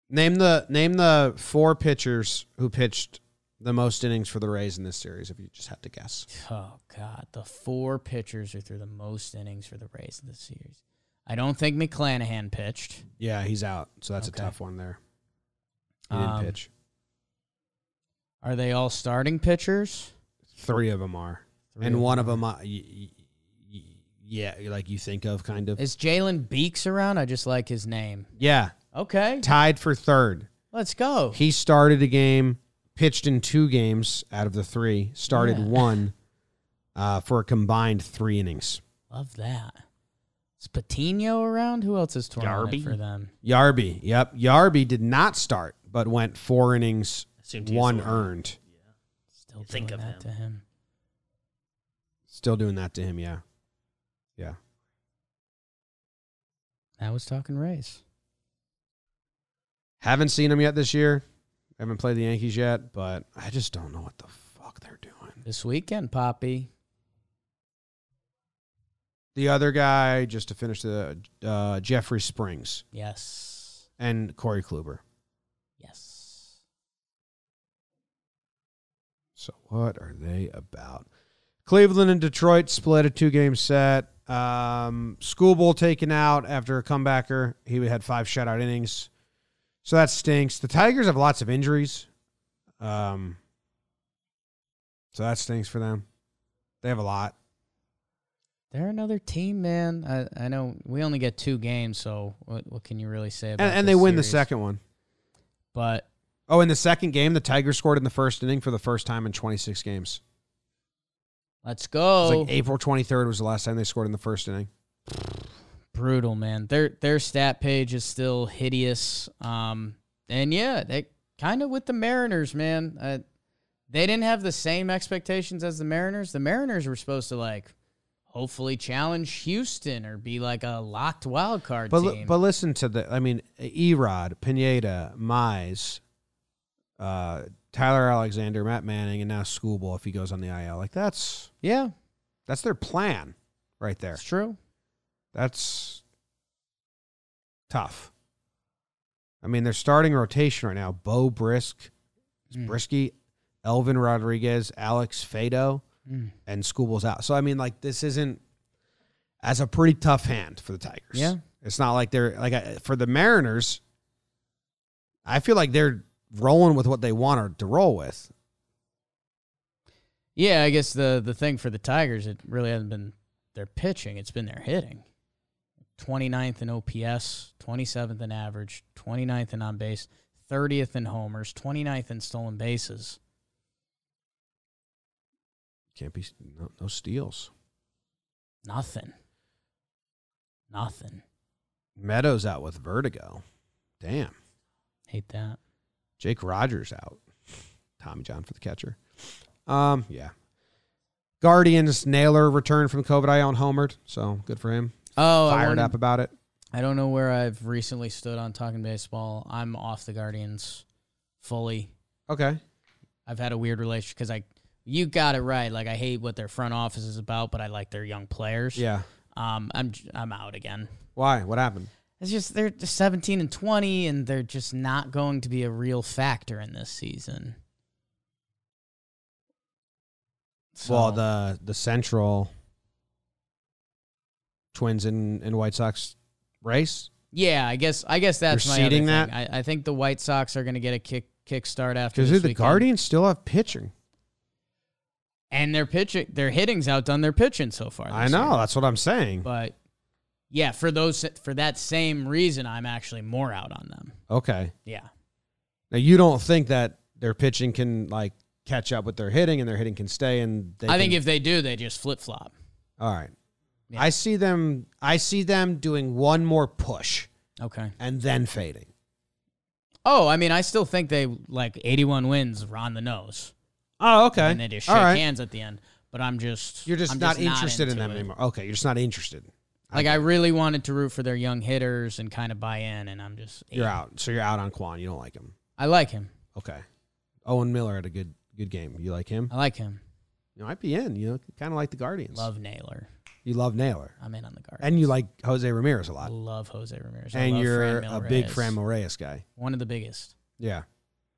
Name the name the four pitchers who pitched the most innings for the Rays in this series. If you just had to guess, Oh God, the four pitchers who threw the most innings for the Rays in this series. I don't think McClanahan pitched. yeah, he's out. So that's Okay. a tough one there. He didn't Um, pitch. Are they all starting pitchers? Three of them are, Three and one of them, uh, y- y- y- yeah, like you think of kind of. Is Jalen Beeks around? I just like his name. Yeah, Okay, tied for third. let's go. He started a game, pitched in two games out of the three, started Yeah. one uh, for a combined three innings. Love that. Is Patino around? Who else is touring it Yarby? for them? Yarby, yep. Yarby did not start, but went four innings, Assumed he was one the one. earned. Still Think doing of that him. to him. Still doing that to him, yeah. Yeah. I was talking race. Haven't seen him yet this year. Haven't played the Yankees yet, but I just don't know what the fuck they're doing. This weekend, Poppy. The other guy, just to finish the uh, Jeffrey Springs Yes. and Corey Kluber. Yes. So what are they about? Cleveland and Detroit split a two game set. Um, Skubal taken out after a comebacker. He had five shutout innings. So that stinks. The Tigers have lots of injuries. Um, so that stinks for them. They have a lot. They're another team, man. I, I know we only get two games, so what, what can you really say about And, and they win the second one. But Oh, in the second game, the Tigers scored in the first inning for the first time in 26 games. Let's go. like April 23rd was the last time they scored in the first inning. Brutal, man. Their their stat page is still hideous. Um, and yeah, they kind of with the Mariners, man. Uh, they didn't have the same expectations as the Mariners. The Mariners were supposed to like hopefully challenge Houston or be like a locked wild card But team. but listen to the I mean Erod, Pineda, Mize, uh, Tyler Alexander, Matt Manning, and now Skubal if he goes on the IL. Like that's yeah, that's their plan right there. it's true. That's tough. I mean, they're starting rotation right now. Beau Brieske, Mm. Brieske, Elvin Rodriguez, Alex Faedo, Mm. and Skubal's out. So I mean, like this isn't as a pretty tough hand for the Tigers. Yeah. it's not like they're like I- for the Mariners. I feel like they're rolling with what they wanted to roll with. Yeah, I guess the the thing for the Tigers, it really hasn't been their pitching, it's been their hitting. 29th in OPS, 27th in average, 29th in on base, 30th in homers, 29th in stolen bases. Can't be no, no steals. Nothing. Nothing. Meadows out with vertigo. Damn. Hate that. Jake Rogers out. Tommy John for the catcher. Um, yeah. Guardians Naylor returned from COVID IL and homered, so good for him. Oh, Fired up about it. I don't know where I've recently stood on talking baseball. I'm off the Guardians fully. Okay. I've had a weird relationship because I, you got it right. Like I hate what their front office is about, but I like their young players. Yeah. Um, I'm I'm out again. Why? What happened? It's just they're 17 and 20, and they're just not going to be a real factor in this season. Well, the the Central Twins and, and White Sox race Yeah, I guess I guess that's You're my seeding thing. that? I, I think the White Sox are going to get a kick kick start after Because the. Guardians still have pitching. and their pitching, their hitting's outdone their pitching so far. I know. year. That's what I'm saying. but yeah, for those for that same reason, I'm actually more out on them. Okay. Yeah, Now you don't think that their pitching can like catch up with their hitting and their hitting can stay and they I think can- if they do, they just flip flop. all right. Yeah. I see them I see them doing one more push Okay. and then fading. Oh, I mean, I still think they like 81 wins on the nose, Oh, okay. and they just shake right. hands at the end. But I'm just You're just I'm not interested in into them it. anymore. Okay, you're just not interested. Like I really wanted to root for their young hitters and kind of buy in, and I'm just You're out. So you're out on Kwan. You don't like him. I like him. Okay. Owen Miller had a good good game. You like him? I like him. You might be in. You know, kind of like the Guardians. Love Naylor. You love Naylor, I'm in on the Guardians. and you like Jose Ramirez a lot, love Jose Ramirez. I and you're a big. Fran Reyes guy. One of the biggest. Yeah.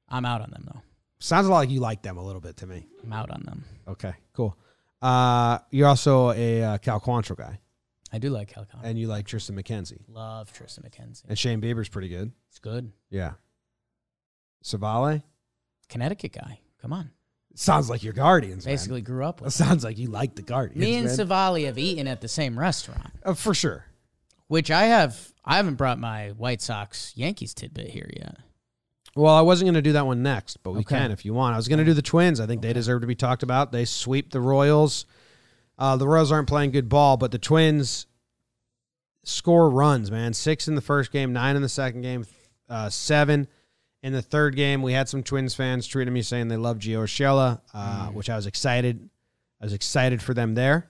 I'm out on them though. Sounds a lot like you like them a little bit to me. I'm out on them. Okay, cool. Uh, you're also a uh, Cal Quantrill guy, I do like Cal Conley. and you like Triston McKenzie, Love Triston McKenzie. and Shane Bieber's pretty good. It's good. Yeah. Savale Connecticut guy. Come on. sounds like your Guardians. man. Basically grew up with. sounds like you like the Guardians. Me and man. Savali have eaten at the same restaurant, Uh, for sure. which I have. I haven't brought my White Sox Yankees tidbit here yet. Well, I wasn't going to do that one next, but we Okay. can if you want. I was going to do the Twins. I think they deserve to be talked about. They sweep the Royals. Uh, the Royals aren't playing good ball, but the Twins score runs, man. Six in the first game, nine in the second game, uh, seven in the third game. We had some Twins fans tweeting me saying they love Gio Urshela, uh, which I was excited. I was excited for them there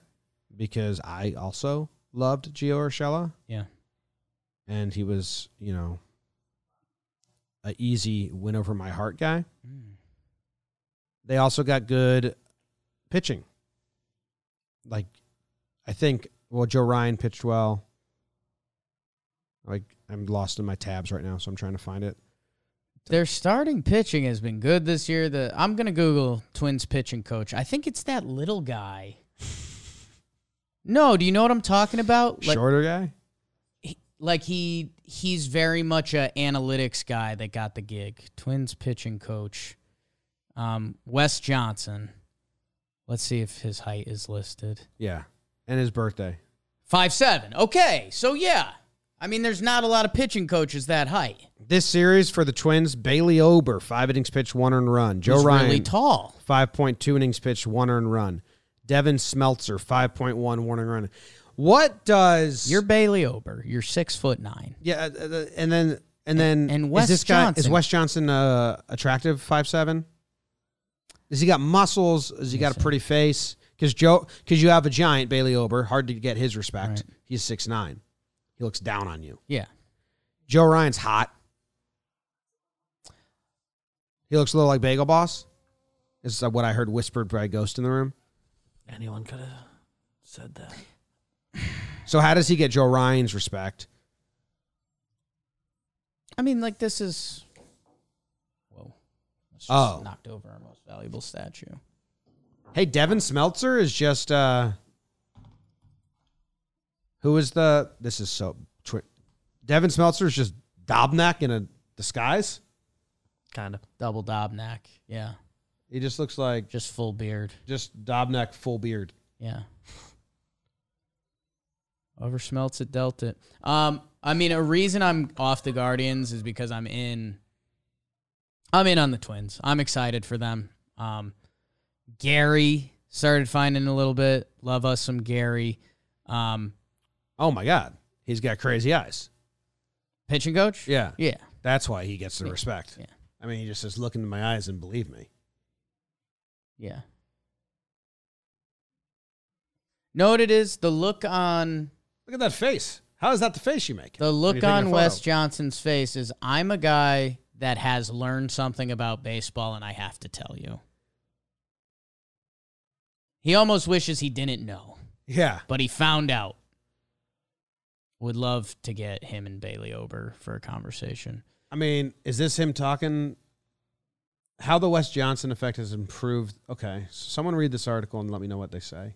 because I also loved Gio Urshela Yeah. and he was, you know, a easy win over my heart guy. They also got good pitching. Like, I think well, Joe Ryan pitched well. Like, I'm lost in my tabs right now, so I'm trying to find it. Their starting pitching has been good this year. The I'm gonna Google Twins pitching coach. I think it's that little guy. No, do you know what I'm talking about? Like, Shorter guy. he, like he he's very much a analytics guy that got the gig. Twins pitching coach, um, Wes Johnson. Let's see if his height is listed. Yeah, and his birthday. Five seven. Okay, so yeah, I mean, there's not a lot of pitching coaches that height. This series for the Twins: Bailey Ober, five innings pitched, one earned run. Joe He's Ryan, really tall. 5.2 innings pitched, one earned run. Devin Smeltzer, 5.1, one earned run. What does You're Bailey Ober. You're six foot nine. yeah, uh, uh, and then and then and is Wes this guy is Johnson. Wes Johnson uh, attractive? Five seven. Has he got muscles? Has he got a pretty face? Because Joe, because you have a giant Bailey Ober, hard to get his respect. Right. He's six nine. He looks down on you. Yeah. Joe Ryan's hot. He looks a little like Bagel Boss. This is what I heard whispered by a ghost in the room. Anyone could have said that. So how does he get Joe Ryan's respect? I mean, like this is. Whoa. That's just Oh. knocked over our most valuable statue. Hey, Devin Smeltzer is just uh who is the this is so twi- Devin Smeltzer is just Dobnak in a disguise. Kind of. Double Dobnak. Yeah. He just looks like Just full beard. just Dobnak full beard. Yeah. Oversmelts it, dealt it. Um, I mean, a reason I'm off the Guardians is because I'm in. I'm in on the Twins. I'm excited for them. Um, Gary started finding a little bit. Love us some Gary. Um, Oh my god. He's got crazy eyes. pitching coach. Yeah. Yeah. That's why he gets the Yeah. respect. Yeah. I mean, he just says look into my eyes and believe me. Yeah. Know what it is? The look on Look at that face. How is that the face you make? The look you're taking a on? Wes Johnson's face is I'm a guy that has learned something about baseball and I have to tell you. He almost wishes he didn't know, Yeah. but he found out. Would love to get him and Bailey Ober for a conversation. I mean, is this him talking how the Wes Johnson effect has improved? Okay, so someone read this article and let me know what they say.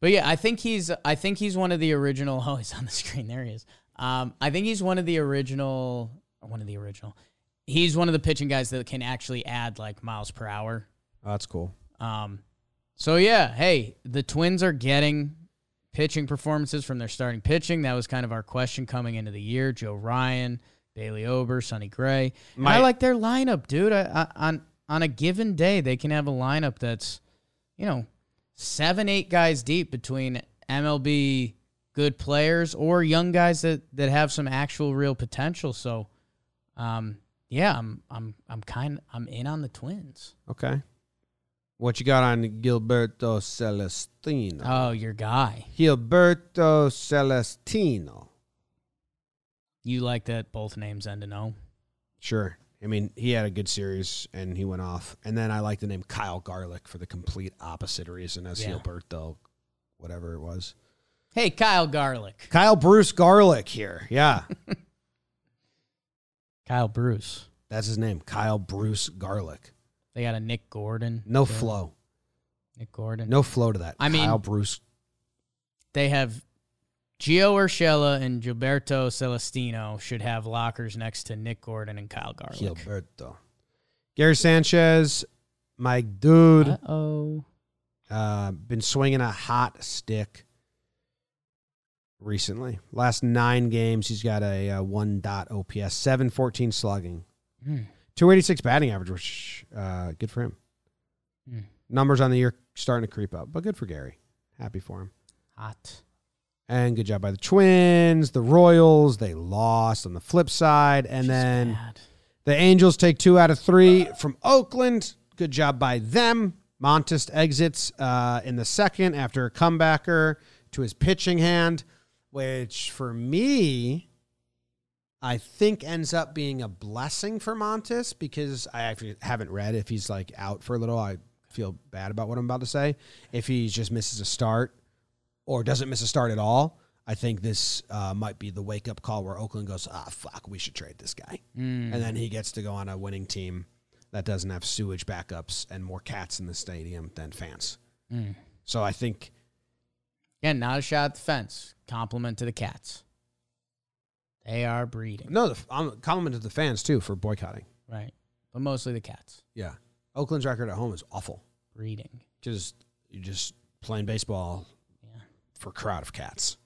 But yeah, I think he's I think he's one of the original. Oh, he's on the screen. There he is. Um, I think he's one of the original. One of the original. He's one of the pitching guys that can actually add like miles per hour. Oh, that's cool. Um, so yeah, hey, the Twins are getting pitching performances from their starting pitching. That was kind of our question coming into the year. Joe Ryan, Bailey Ober, Sonny Gray. And I like their lineup, dude. I, I, on on a given day, they can have a lineup that's, you know, seven, eight guys deep between MLB good players or young guys that that have some actual real potential. So, um, yeah, I'm I'm I'm kind I'm in on the Twins. Okay. What you got on Gilberto Celestino? Oh, your guy. Gilberto Celestino. You like that both names end in O? Sure. I mean, he had a good series and he went off. And then I like the name Kyle Garlick for the complete opposite reason as Yeah. Gilberto, whatever it was. Hey, Kyle Garlick. Kyle Bruce Garlick here. Yeah. Kyle Bruce. That's his name. Kyle Bruce Garlick. They got a Nick Gordon. No too. flow. Nick Gordon. No flow to that. I mean- Kyle Bruce. They have Gio Urshela and Gilberto Celestino should have lockers next to Nick Gordon and Kyle Garlick. Gilberto. Gary Sanchez, my dude. Uh oh. Uh, been swinging a hot stick recently. Last nine games, he's got a, uh one dot OPS, seven fourteen slugging, Hmm. two eighty six batting average, which uh, good for him. Hmm. Numbers on the year starting to creep up, but good for Gary. Happy for him. Hot. And good job by the Twins, the Royals. They lost on the flip side, and She's then bad. the Angels take two out of three from Oakland. Good job by them. Montas exits uh, in the second after a comebacker to his pitching hand, which for me, I think ends up being a blessing for Montas because I actually haven't read if he's like out for a little. I feel bad about what I'm about to say. If he just misses a start or doesn't miss a start at all, I think this uh, might be the wake up call where Oakland goes, ah, fuck, we should trade this guy Mm. and then he gets to go on a winning team that doesn't have sewage backups and more cats in the stadium than fans. Mm. So I think Again, not a shot at the fence. Compliment to the cats. They are breeding. no, the, I'm compliment to the fans too for boycotting. Right. But mostly the cats. Yeah, Oakland's record at home is awful Breeding. because you're just playing baseball Yeah. for a crowd of cats.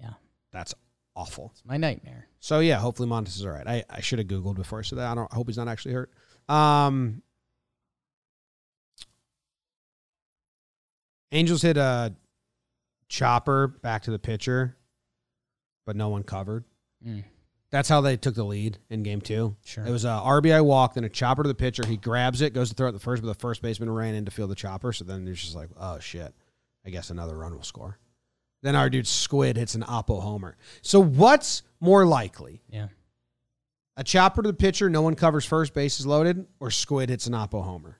Yeah. That's awful. It's my nightmare. So yeah, hopefully Montas is all right. I, I should have googled before I said that. I don't. I hope he's not actually hurt. Um, Angels hit a chopper back to the pitcher, but no one covered. Mm. That's how they took the lead in game two. Sure. It was a RBI walk, then a chopper to the pitcher. He grabs it, goes to throw it at the first, but the first baseman ran in to field the chopper. So then there's just like, oh shit, I guess another run will score. Then our dude Squid hits an Oppo homer. So what's more likely? yeah. A chopper to the pitcher, no one covers first, base is loaded, or Squid hits an Oppo homer?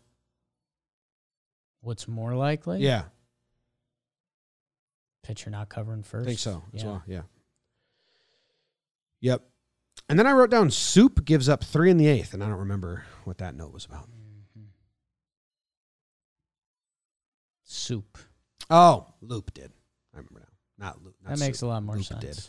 What's more likely? Yeah, Pitcher not covering first. I think so as Yeah. well. Yeah. Yep. And then I wrote down Soup gives up three in the eighth, and I don't remember what that note was about. Mhm. Soup. Oh, Loup did. I remember now. Not Loup. Not That makes Soup. a lot more Loup sense. did.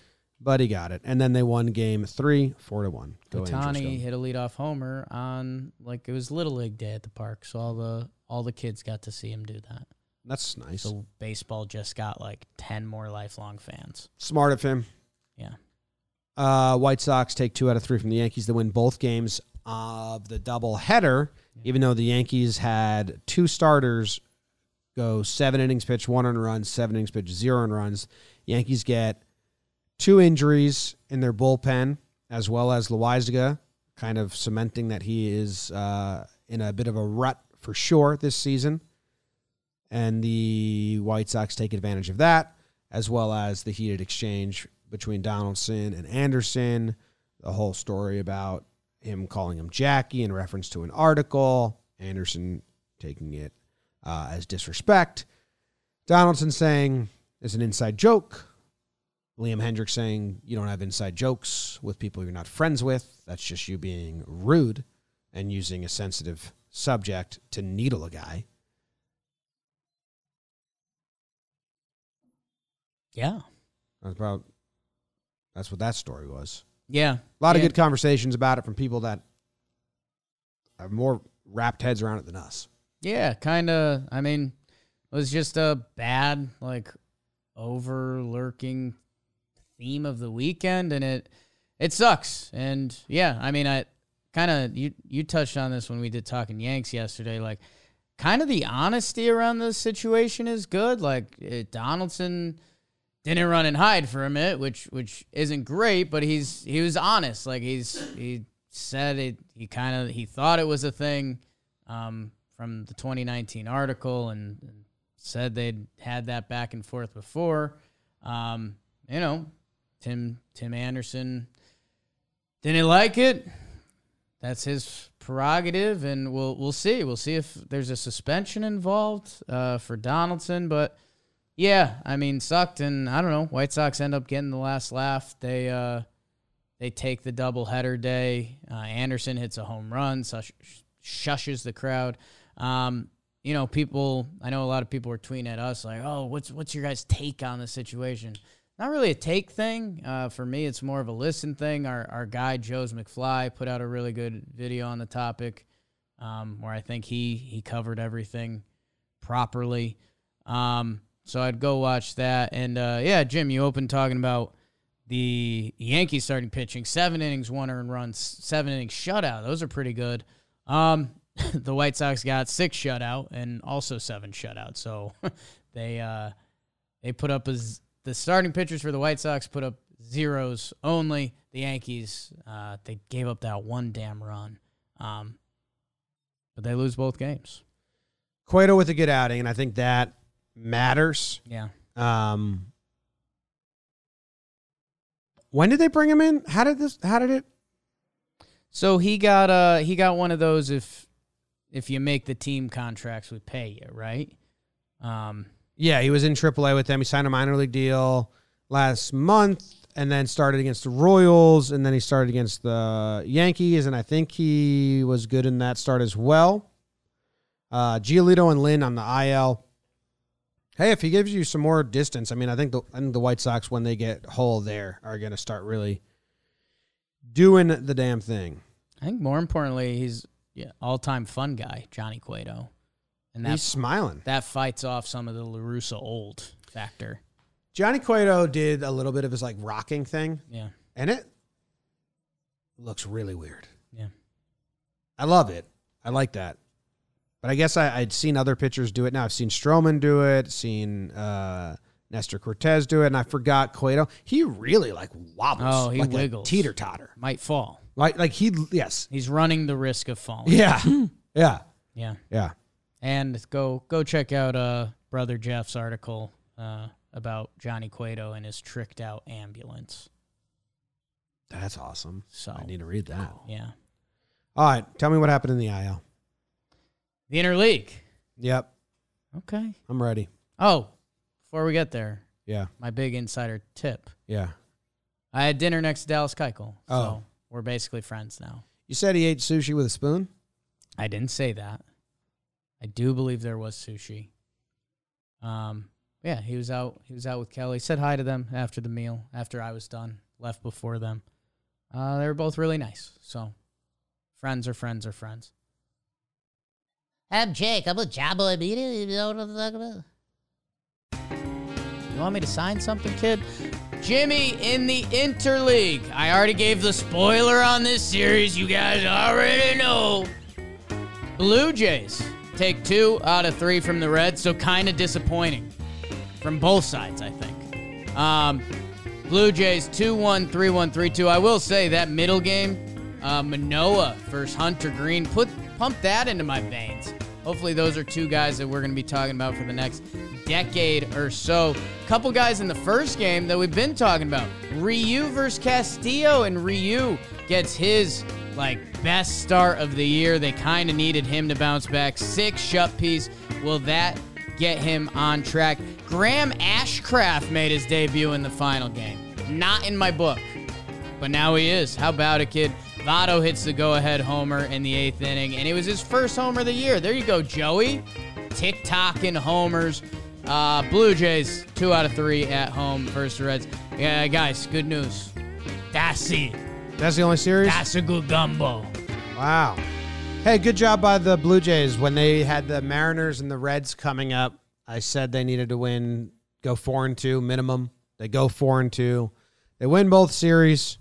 But he got it. And then they won game three, four to one. Go Ohtani hit a leadoff homer on like it was Little League Day at the park, so all the all the kids got to see him do that. That's nice. So baseball just got like ten more lifelong fans. Smart of him. Yeah. Uh, White Sox take two out of three from the Yankees. They win both games of the double header, even though the Yankees had two starters go seven innings pitch, one earned runs, seven innings pitch, zero earned runs. Yankees get two injuries in their bullpen, as well as Loaisiga, kind of cementing that he is uh, in a bit of a rut for sure this season. And the White Sox take advantage of that, as well as the heated exchange between Donaldson and Anderson. The whole story about him calling him Jackie in reference to an article, Anderson taking it uh, as disrespect. Donaldson saying it's an inside joke. Liam Hendriks saying you don't have inside jokes with people you're not friends with. That's just you being rude and using a sensitive subject to needle a guy. Yeah. That's about. That's what that story was. Yeah. A lot of good conversations about it from people that have more wrapped heads around it than us. Yeah, kind of. I mean, it was just a bad, like, over lurking theme of the weekend, and it it sucks. And yeah, I mean, I kind of you you touched on this when we did talking Yanks yesterday. Like, kind of the honesty around this situation is good. Like, it, Donaldson didn't run and hide for a minute, which which isn't great, but he's he was honest. Like he's he said it. He kind of he thought it was a thing um, from the 2019 article, and, and said they'd had that back and forth before. Um, you know, Tim Tim Anderson didn't like it. That's his prerogative, and we'll we'll see. We'll see if there's a suspension involved uh, for Donaldson, but. Yeah, I mean, sucked, and I don't know. White Sox end up getting the last laugh. They uh, they take the doubleheader day. Uh, Anderson hits a home run, shushes the crowd. Um, you know, people. I know a lot of people were tweeting at us like, "Oh, what's what's your guys' take on the situation?" Not really a take thing. Uh, for me, it's more of a listen thing. Our our guy Joe's McFly put out a really good video on the topic, um, where I think he he covered everything properly. Um, so I'd go watch that. And uh, yeah, Jim, you opened talking about the Yankees starting pitching, seven innings, one earned runs, seven innings shutout. Those are pretty good. Um, the White Sox got six shutout and also seven shutout. So they uh, they put up as the starting pitchers for the White Sox put up zeros only. The Yankees uh, they gave up that one damn run, um, but they lose both games. Cueto with a good outing, and I think that matters. Yeah. Um, when did they bring him in? How did this? How did it? So he got uh he got one of those if if you make the team contracts we pay you, right? Um Yeah, he was in AAA with them. He signed a minor league deal last month, and then started against the Royals, and then he started against the Yankees, and I think he was good in that start as well. Uh, Giolito and Lynn on the IL. Hey, if he gives you some more distance, I mean, I think the I think the White Sox when they get whole there are going to start really doing the damn thing. I think more importantly he's yeah, all-time fun guy, Johnny Cueto. And He's smiling. that fights off some of the La Russa old factor. Johnny Cueto did a little bit of his like rocking thing, Yeah. and it looks really weird. Yeah. I love it. I like that. But I guess I, I'd seen other pitchers do it now. I've seen Stroman do it, seen uh, Nestor Cortes do it, and I forgot Cueto. He really like wobbles. Oh, he like wiggles. teeter totter. Might fall. Like like he yes. He's running the risk of falling. Yeah. yeah. Yeah. Yeah. And go go check out uh brother Jeff's article uh about Johnny Cueto and his tricked out ambulance. That's awesome. So I need to read that. yeah. All right. Tell me what happened in the IL. The interleague. Yep. Okay. I'm ready. Oh, before we get there, Yeah. my big insider tip. Yeah. I had dinner next to Dallas Keuchel. So Oh. we're basically friends now. You said he ate sushi with a spoon? I didn't say that. I do believe there was sushi. Um, yeah, he was out. He was out with Kelly. Said hi to them after the meal. After I was done, left before them. Uh, they were both really nice. So, friends are friends are friends. I'm Jake. I'm a Jabba immediately. You know what I'm talking about? You want me to sign something, kid? Jimmy in the interleague. I already gave the spoiler on this series. You guys already know. Blue Jays take two out of three from the Reds, so kind of disappointing from both sides, I think. Um, Blue Jays 2 1, 3 1, 3 2. I will say that middle game, uh, Manoah versus Hunter Greene, put pump that into my veins. Hopefully, those are two guys that we're going to be talking about for the next decade or so. Couple guys in the first game that we've been talking about Ryu versus Castillo, and Ryu gets his like best start of the year. They kind of needed him to bounce back. Six shut piece. Will that get him on track? Graham Ashcraft made his debut in the final game. Not in my book, but now he is. How about it, kid? Votto hits the go-ahead homer in the eighth inning, and it was his first homer of the year. There you go, Joey. Tick-tocking homers. Uh, Blue Jays, two out of three at home versus Reds. Yeah, guys, good news. That's it. That's the only series? That's a good gumbo. Wow. Hey, good job by the Blue Jays when they had the Mariners and the Reds coming up. I said they needed to win, go four and two minimum. They go four and two. They win both series.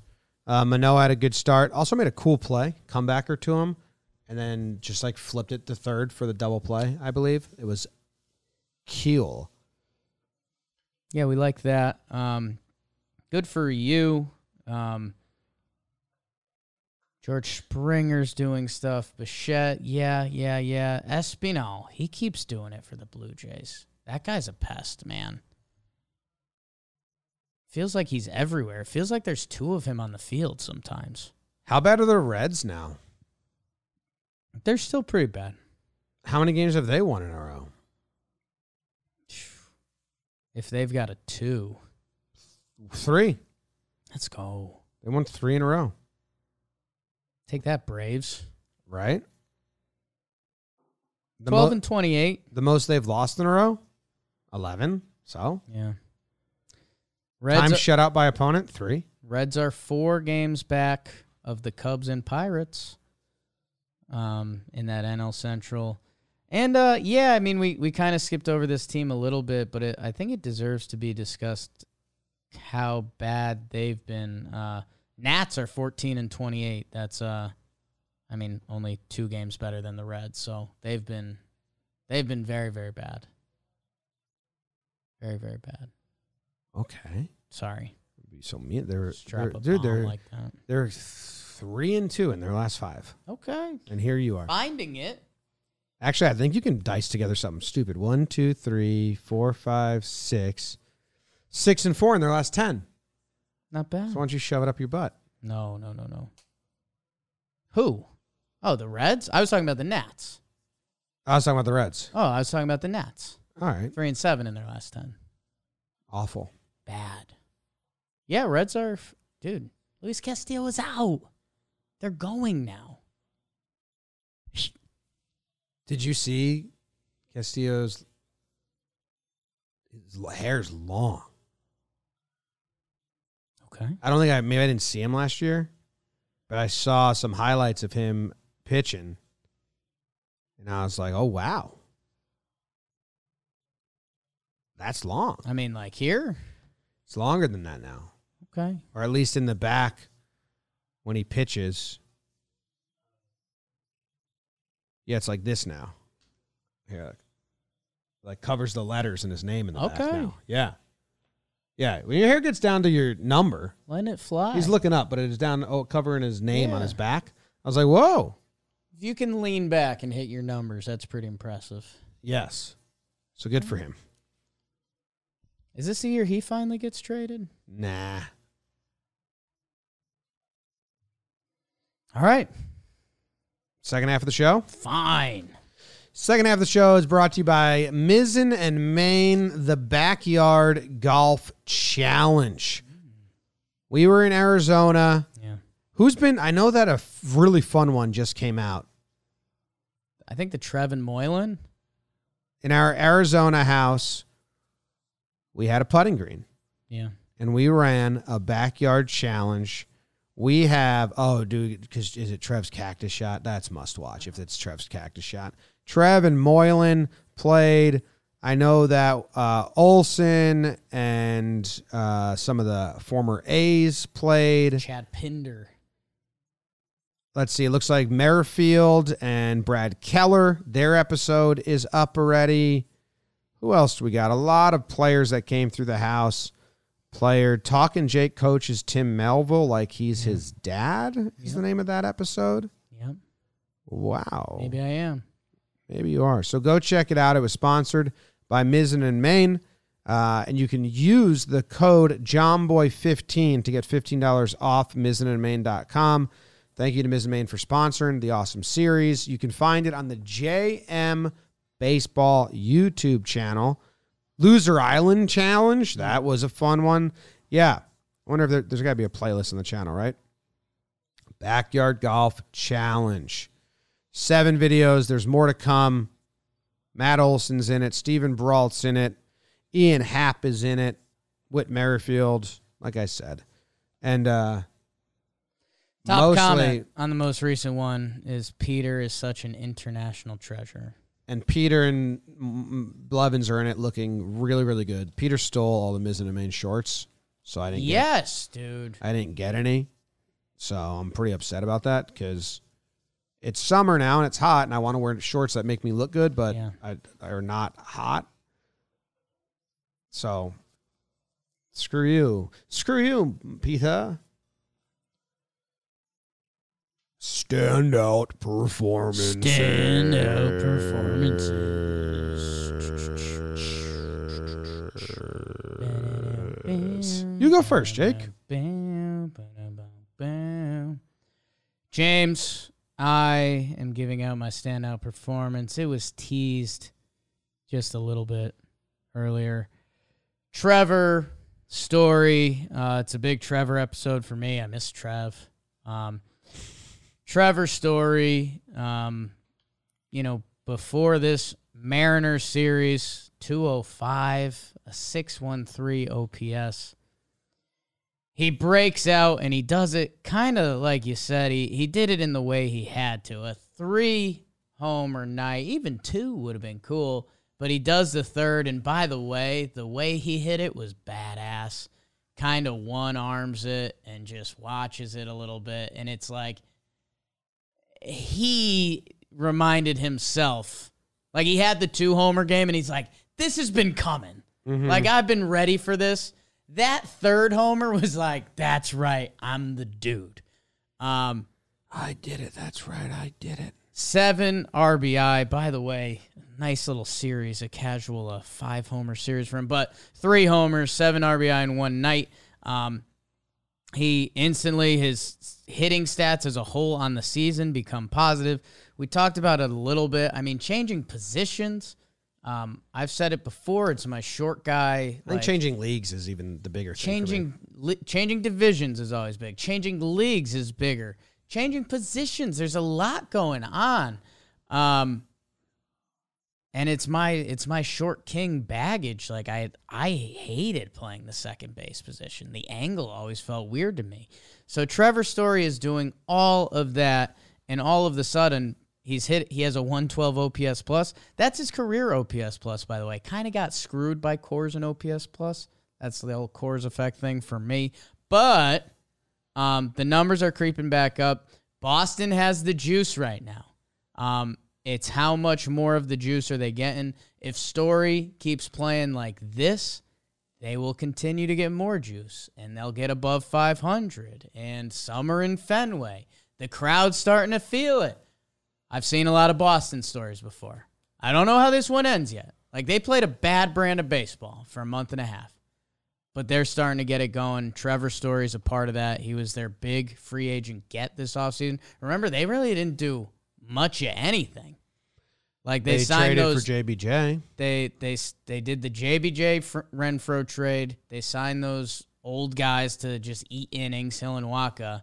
Uh, Manoah had a good start. Also made a cool play, comebacker to him, and then just like flipped it to third for the double play. I believe it was Keel. Yeah, we like that. Um, good for you. Um, George Springer's doing stuff. Bichette, yeah, yeah, yeah. Espinal, he keeps doing it for the Blue Jays. That guy's a pest, man. Feels like he's everywhere. Feels like there's two of him on the field sometimes. How bad are the Reds now? They're still pretty bad. How many games have they won in a row? If they've got a two, Three. let's go. They won three in a row, Take that, Braves. right? The 12 mo- and 28. The most they've lost in a row? 11. So, Yeah. Reds time are, shut out by opponent? Three. Reds are four games back of the Cubs and Pirates um, in that NL Central. And uh, yeah, I mean, we, we kind of skipped over this team a little bit, but it, I think it deserves to be discussed how bad they've been. Uh, Nats are 14 and 28. That's, uh, I mean, only two games better than the Reds. So they've been, they've been very, very bad. Very, very bad. Okay. Sorry. Be so mean. They're, Just they're dude, they're like that. they're three and two in their last five, Okay. and here you are. Finding it. Actually, I think you can dice together something stupid. One, two, three, four, five, six, six and four in their last ten. Not bad. So why don't you shove it up your butt? No, no, no, no. Who? Oh, the Reds? I was talking about the Nats. I was talking about the Reds. Oh, I was talking about the Nats. All right, Three and seven in their last ten. awful. Bad. Yeah, Reds are f- dude. Luis Castillo is out. They're going now. Did you see Castillo's his hair's long? Okay. I don't think I maybe I didn't see him last year, but I saw some highlights of him pitching, and I was like, "Oh wow, that's long. I mean, like here. It's longer than that now, Okay. or at least in the back when he pitches. Yeah, it's like this now. Yeah, like covers the letters in his name in the back Okay. now. Yeah, yeah. When your hair gets down to your number, Letting it fly. He's looking up, but it is down oh, covering his name on his back. I was like, whoa. if you can lean back and hit your numbers, that's pretty impressive. Yes. So good for him. Is this the year he finally gets traded? Nah. All right. Second half of the show. Fine. Second half of the show is brought to you by Mizzen and Main, the Backyard Golf Challenge. We were in Arizona. Yeah. Who's been? I know that a really fun one just came out I think the Trevin Moylan. in our Arizona house. We had a putting green. Yeah. and we ran a backyard challenge. We have oh dude, because is it Trev's cactus shot? That's must watch if it's Trev's cactus shot. Trev and Moylan played. I know that uh, Olson and uh, some of the former A's played. Chad Pinder. Let's see. It looks like Merrifield and Brad Keller. Their episode is up already. Who else do we got? A lot of players that came through the house. Player talking Jake coach is Tim Melville, like he's his dad. Is the name of that episode? Yep. Wow. Maybe I am. Maybe you are. So go check it out. It was sponsored by Mizzen and Main. Uh, and you can use the code JOMBOY15 to get $15 off MizzenandMain.com. Thank you to Mizzen and Main for sponsoring the awesome series. You can find it on the JM Baseball YouTube channel. Loser Island Challenge. That was a fun one. Yeah. I wonder if there, there's got to be a playlist on the channel, right? Backyard Golf Challenge. Seven videos. There's more to come. Matt Olson's in it. Steven Brault's in it. Ian Happ is in it. Whit Merrifield, like I said, and uh, Top mostly comment on the most recent one is Peter is such an international treasure. And Peter and Blevins are in it, looking really really good. Peter stole all the Miz and main shorts, so I didn't. Get, Yes, dude. I didn't get any, so I'm pretty upset about that because it's summer now and it's hot, and I want to wear shorts that make me look good, but Yeah. I, are not hot. So screw you, screw you, Peter. Standout performance. Standout performances. You go first, Jake. James, I am giving out my standout performance. It was teased just a little bit earlier. Trevor Story. Uh, it's a big Trevor episode for me. I miss Trev. Um, Trevor Story. Um, you know, before this Mariners series, 205, a 613 OPS. He breaks out and he does it kind of like you said. He, he did it in the way he had to. A three homer night, even two would have been cool, but he does the third. And by the way, the way he hit it was badass. Kind of one arms it and just watches it a little bit. And it's like, he reminded himself like he had the two homer game and he's like this has been coming like i've been ready for this that third homer was like that's right i'm the dude um I did it. That's right. I did it. seven rbi by the way nice little series a casual uh, five homer series for him but three homers seven rbi in one night um he instantly his hitting stats as a whole on the season become positive. We talked about it a little bit. I mean, changing positions. Um, I've said it before. It's my short guy. I think like, changing leagues is even the bigger thing. changing li- changing divisions is always big. Changing leagues is bigger. Changing positions. There's a lot going on. Um, and it's my it's my short king baggage. Like I I hated playing the second base position. The angle always felt weird to me. So Trevor Story is doing all of that, and all of the sudden he's hit. He has a 112 OPS plus. That's his career OPS plus, by the way. Kind of got screwed by Coors and OPS plus. That's the old Coors effect thing for me. But um, the numbers are creeping back up. Boston has the juice right now. Um, it's how much more of the juice are they getting? If Story keeps playing like this, they will continue to get more juice and they'll get above 500. And summer in Fenway, the crowd's starting to feel it. I've seen a lot of Boston stories before. I don't know how this one ends yet. Like they played a bad brand of baseball for a month and a half, but they're starting to get it going. Trevor Story's a part of that. He was their big free agent get this offseason. Remember, they really didn't do much of anything. Like they, They, signed traded those for JBJ. they they they did the JBJ Fr- Renfro trade. They signed those old guys to just eat innings, Hill and Wacha.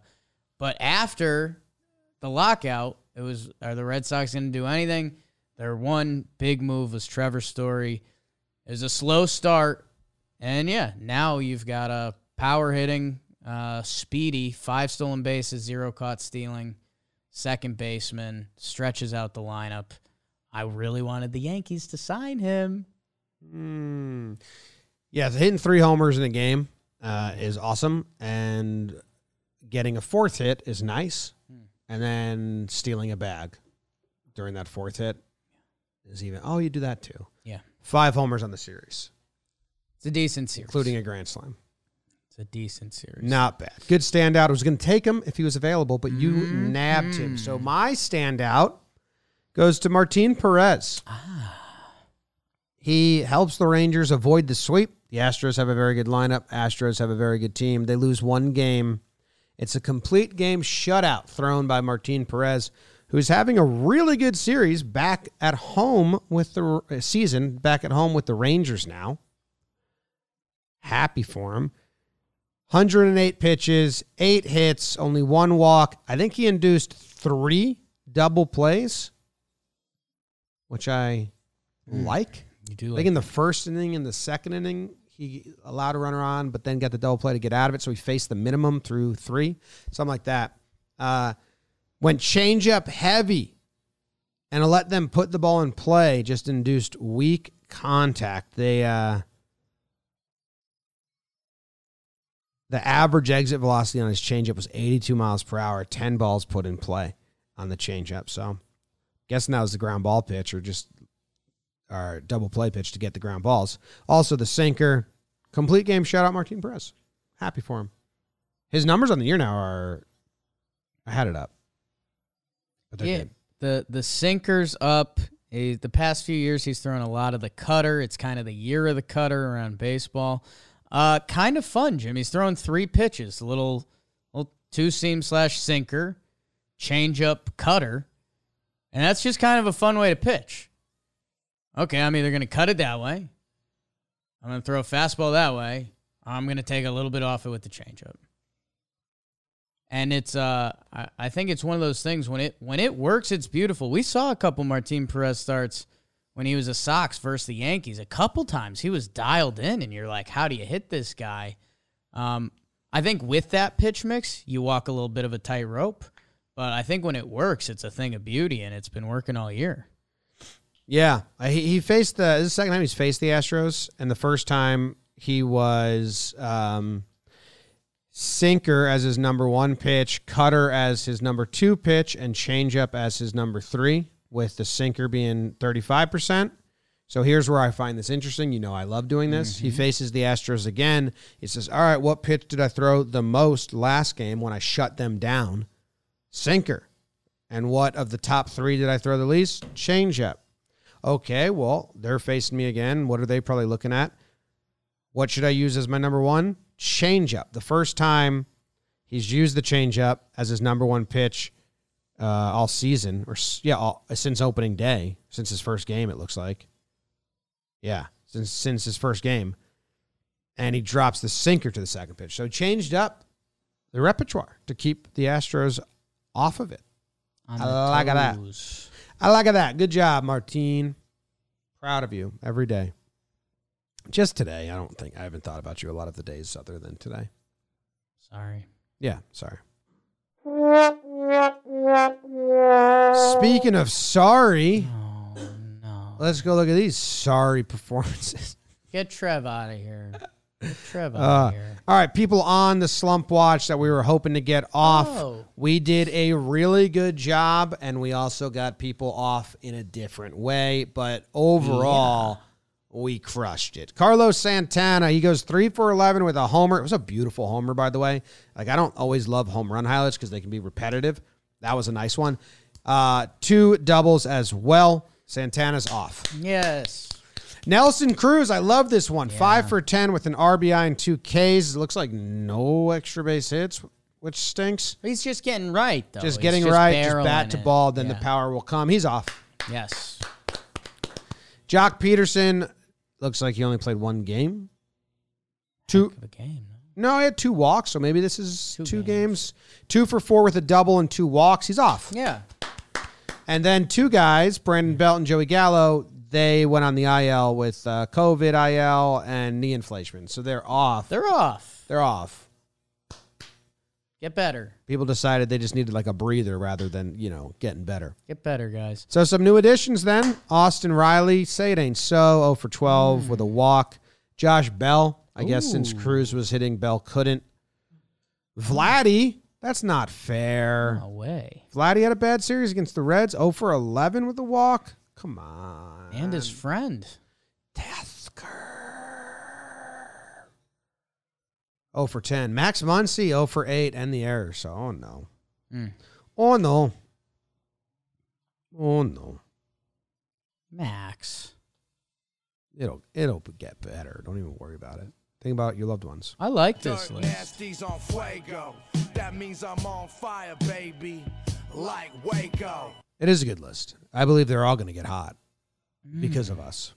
But after the lockout, it was are the Red Sox going to do anything? Their one big move was Trevor Story. It was a slow start, and yeah, now you've got a power hitting, uh, speedy, five stolen bases, zero caught stealing, second baseman, stretches out the lineup. I really wanted the Yankees to sign him. Hmm. Yeah, so hitting three homers in a game uh, is awesome, and getting a fourth hit is nice, and then stealing a bag during that fourth hit is even. Oh, you do that too. Yeah. Five homers on the series, It's a decent series. including a grand slam. It's a decent series. Not bad. Good standout. I was going to take him if he was available, but you nabbed him. So my standout goes to Martin Perez. Ah. He helps the Rangers avoid the sweep. The Astros have a very good lineup. Astros have a very good team. They lose one game. It's a complete game shutout thrown by Martin Perez, who's having a really good series back at home with the season, back at home with the Rangers now. Happy for him. 108 pitches, eight hits, only one walk. I think he induced three double plays, which I like. You do I like think in the first inning and the second inning, he allowed a runner on, but then got the double play to get out of it. So he faced the minimum through three, something like that. Uh, went change up heavy and let them put the ball in play just induced weak contact. They uh, the average exit velocity on his changeup was 82 miles per hour. 10 balls put in play on the changeup. So, guessing that was the ground ball pitch or just our double play pitch to get the ground balls. Also, the sinker, complete game shout out Martin Perez, happy for him. His numbers on the year now are, I had it up, but yeah, good. the the sinker's up. He, the past few years, he's thrown a lot of the cutter. It's kind of the year of the cutter around baseball. Uh, kind of fun, Jim. He's thrown three pitches: a little, little two seam slash sinker, change up, cutter, and that's just kind of a fun way to pitch. Okay, I'm either going to cut it that way, I'm going to throw a fastball that way, I'm going to take a little bit off it with the changeup. And it's uh I, I think it's one of those things when it when it works, it's beautiful. We saw a couple Martin Perez starts when he was a Sox versus the Yankees. A couple times he was dialed in and you're like, how do you hit this guy? Um, I think with that pitch mix, you walk a little bit of a tightrope. But I think when it works, it's a thing of beauty and it's been working all year. Yeah, he, he faced the. The second time he's faced the Astros, and the first time he was um, sinker as his number one pitch, cutter as his number two pitch, and changeup as his number three, with the sinker being thirty five percent. So here's where I find this interesting. You know, I love doing this. He mm-hmm. faces the Astros again. He says, "All right, what pitch did I throw the most last game when I shut them down? Sinker." And what of the top three did I throw the least? Changeup. Okay, well, they're facing me again. What are they probably looking at? What should I use as my number one? Changeup. The first time he's used the changeup as his number one pitch uh, all season, or yeah, all, since opening day, since his first game, it looks like. Yeah, since since his first game, and he drops the sinker to the second pitch. So he changed up the repertoire to keep the Astros off of it. I the like that. I like that. Good job, Martine. Proud of you every day. Just today. I don't think I haven't thought about you a lot of the days other than today. Sorry. Yeah, sorry. Speaking of sorry, Oh no. let's go look at these sorry performances. Get Trev out of here. Get Trev out Uh, of here. All right, people on the slump watch that we were hoping to get off. Oh. We did a really good job, and we also got people off in a different way. But overall, we crushed it. Carlos Santana, he goes three for 11 with a homer. It was a beautiful homer, by the way. Like, I don't always love home run highlights because they can be repetitive. That was a nice one. Uh, two doubles as well. Santana's off. Yes. Nelson Cruz, I love this one. Five for 10 with an RBI and two Ks. It looks like no extra base hits, which stinks. He's just getting right though. just He's getting right, just bat to ball, then the power will come. He's off. Yes. Joc Pederson looks like he only played one game. Two. Heck of a game. no? No, he had two walks, so maybe this is two, Two games. Two for four with a double and two walks. He's off. Yeah. And then two guys, Brandon Belt and Joey Gallo, they went on the IL with uh, COVID IL and knee inflation. So they're off. They're off. They're off. Get better. People decided they just needed like a breather rather than, you know, getting better. Get better, guys. So some new additions then. Austin Riley, say it ain't so, 0 for 12 with a walk. Josh Bell, I guess since Cruz was hitting, Bell couldn't. Vladdy, that's not fair. No way. Vladdy had a bad series against the Reds, 0 for 11 with a walk. Come on. And his friend. Teoscar. 0 for 10. Max Muncy, 0 for 8, and the error. So, oh no. Mm. Oh no. Oh no. Max. It'll it'll get better. Don't even worry about it. Think about your loved ones. I like this Dirt list. Nasty's on fuego. That means I'm on fire, baby. Like Waco. It is a good list. I believe they're all going to get hot because Mm. of us.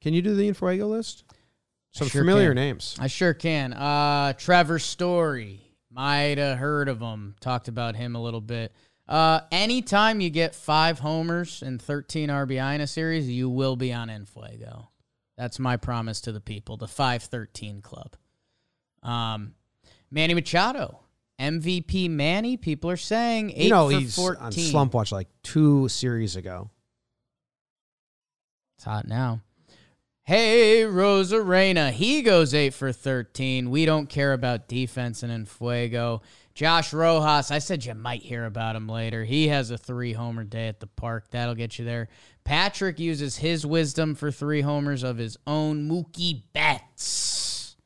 Can you do the Infuego list? Some sure familiar can. names. I sure can. Uh, Trevor Story. Might have heard of him. Talked about him a little bit. Uh, anytime you get five homers and 13 RBI in a series, you will be on Enfuego. That's my promise to the people, the 513 club. Um, Manny Machado, MVP Manny. People are saying eight you know for he's 14. on slump watch like two series ago. It's hot now. Arozarena. He goes 8 for 13. We don't care about defense and Fuego. Josh Rojas, I said you might hear about him later. He has a three homer day at the park. That'll get you there. Patrick uses his wisdom for three homers of his own. Mookie Betts.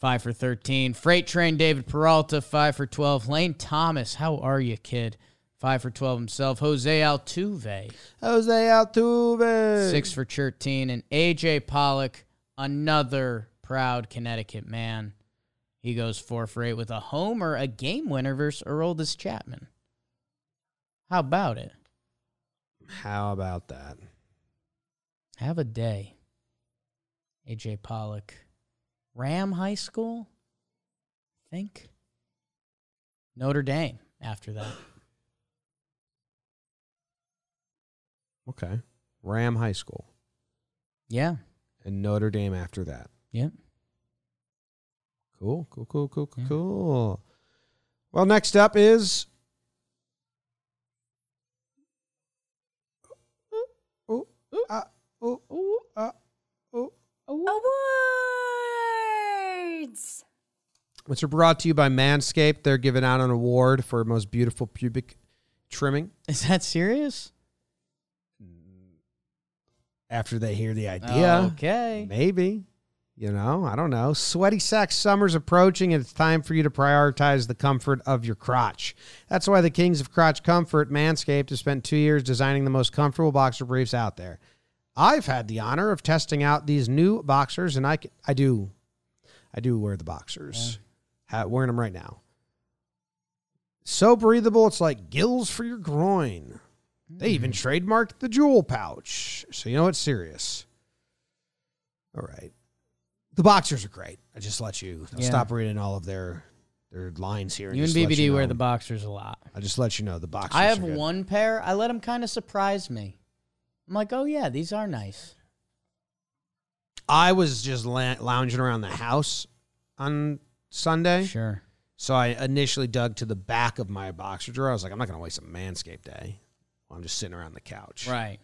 5 for 13. Freight Train David Peralta, 5 for 12. Lane Thomas, how are you, kid? 5 for 12 himself. Jose Altuve. Jose Altuve. Six for 13. And AJ Pollock, another proud Connecticut man. He goes four for eight with a homer, a game winner versus Aroldis Chapman. How about it? How about that? Have a day. AJ Pollock. RHAM High School? I think. Notre Dame after that. Okay. RHAM High School Yeah. and Notre Dame after that. Yep. Cool, cool, cool, cool, cool, Yeah. cool. Well, next up is. Ooh, ooh, ooh, ah, ooh. Awards. Which are brought to you by Manscaped. They're giving out an award for most beautiful pubic trimming Is that serious? After they hear the idea. Okay. Maybe. You know, I don't know. Sweaty sack summer's approaching and it's time for you to prioritize the comfort of your crotch. That's why the kings of crotch comfort, Manscaped, has spent two years designing the most comfortable boxer briefs out there. I've had the honor of testing out these new boxers, and I, I do, I do wear the boxers. Ha- wearing them right now. So breathable, it's like gills for your groin. They even hmm. trademarked the jewel pouch, so you know it's serious. All right. The boxers are great. I just let you I'll Yeah. stop reading all of their their lines here. You and just let BBD you wear know. the boxers a lot. I just let you know the boxers. I have are good. one pair. I let them kind of surprise me. I'm like, oh yeah, these are nice. I was just la- lounging around the house on Sunday, Sure. so I initially dug to the back of my boxer drawer. I was like, I'm not going to waste a Manscaped day. I'm just sitting around the couch. Right.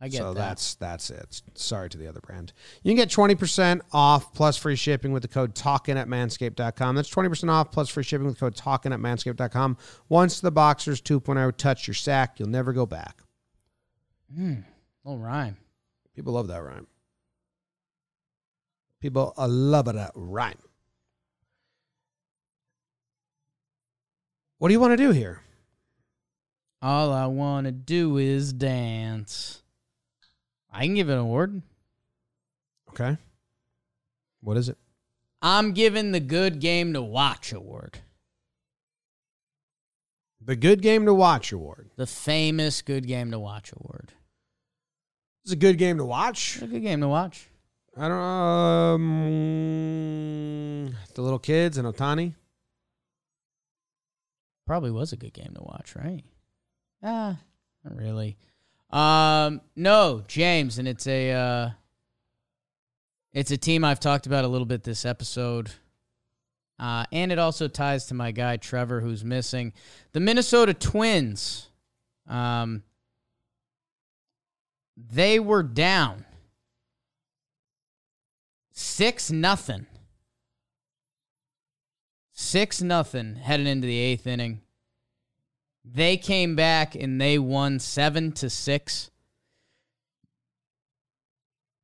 I get so that. that's that's it. Sorry to the other brand. You can get 20% off plus free shipping with the code talking at manscaped.com. That's 20% off plus free shipping with the code talking at manscaped.com. Once the boxers 2.0 touch your sack, you'll never go back. Mm, little rhyme. People love that rhyme. People uh, love that rhyme. What do you want to do here? All I want to do is dance. I can give it an award. Okay. What is it? I'm giving the good game to watch award. The Good Game to Watch Award. The famous good game to watch award. It's a good game to watch. It's a good game to watch. I don't know. Um, the little kids and Ohtani. Probably was a good game to watch, right? Ah, not really. Um, no, James, and it's a uh, it's a team I've talked about a little bit this episode. Uh, and it also ties to my guy Trevor, who's missing. The Minnesota Twins. Um, they were down six nothing. Six nothing heading into the eighth inning. They came back and they won seven to six.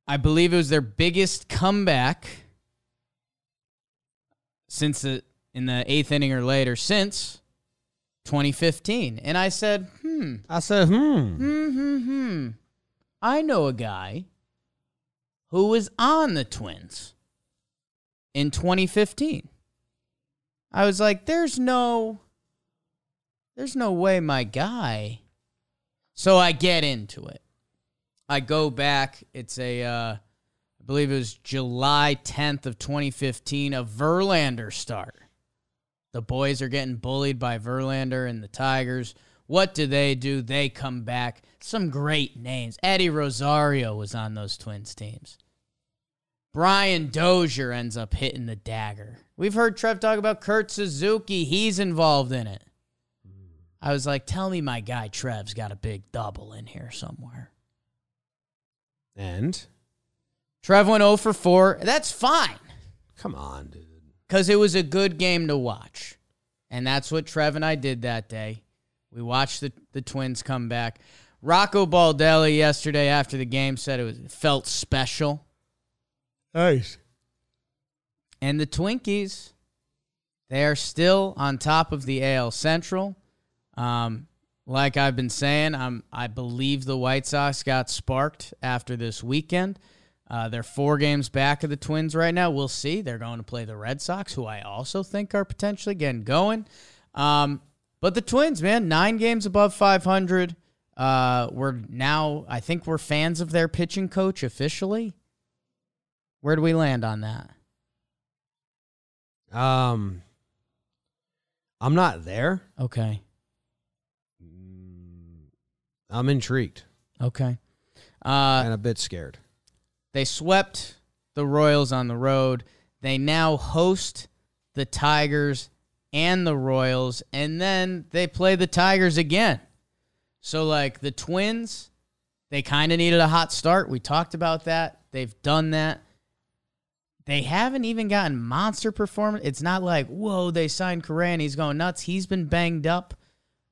I believe it was their biggest comeback since the in the eighth inning or later since 2015. And I said, hmm, I said, hmm. hmm, hmm, hmm. I know a guy who was on the Twins in 2015. I was like, there's no there's no way my guy. So I get into it. I go back. It's a uh I believe it was July 10th of 2015, a Verlander start. The boys are getting bullied by Verlander and the Tigers. What do they do? They come back. Some great names. Eddie Rosario was on those Twins teams. Brian Dozier ends up hitting the dagger. We've heard Trev talk about Kurt Suzuki. He's involved in it. I was like, tell me my guy Trev's got a big double in here somewhere. And Trev went 0 for 4. That's fine come on, dude. because it was a good game to watch. And that's what Trev and I did that day. We watched the, the Twins come back. Rocco Baldelli yesterday after the game said it was it felt special. Nice. And the Twinkies, they are still on top of the AL Central. Um, like I've been saying, I'm, I believe the White Sox got sparked after this weekend. Uh, they're four games back of the Twins right now. We'll see. They're going to play the Red Sox, who I also think are potentially getting going. Um, but the Twins, man, nine games above 500. Uh, we're now, I think we're fans of their pitching coach officially. Where do we land on that? Um, I'm not there. Okay. I'm intrigued Okay. Uh, and a bit scared. they swept the Royals on the road. They now host the Tigers and the Royals, and then they play the Tigers again. So, like the Twins, they kind of needed a hot start. We talked about that. They've done that. They haven't even gotten monster performance. It's not like, whoa, they signed Correa and he's going nuts. He's been banged up.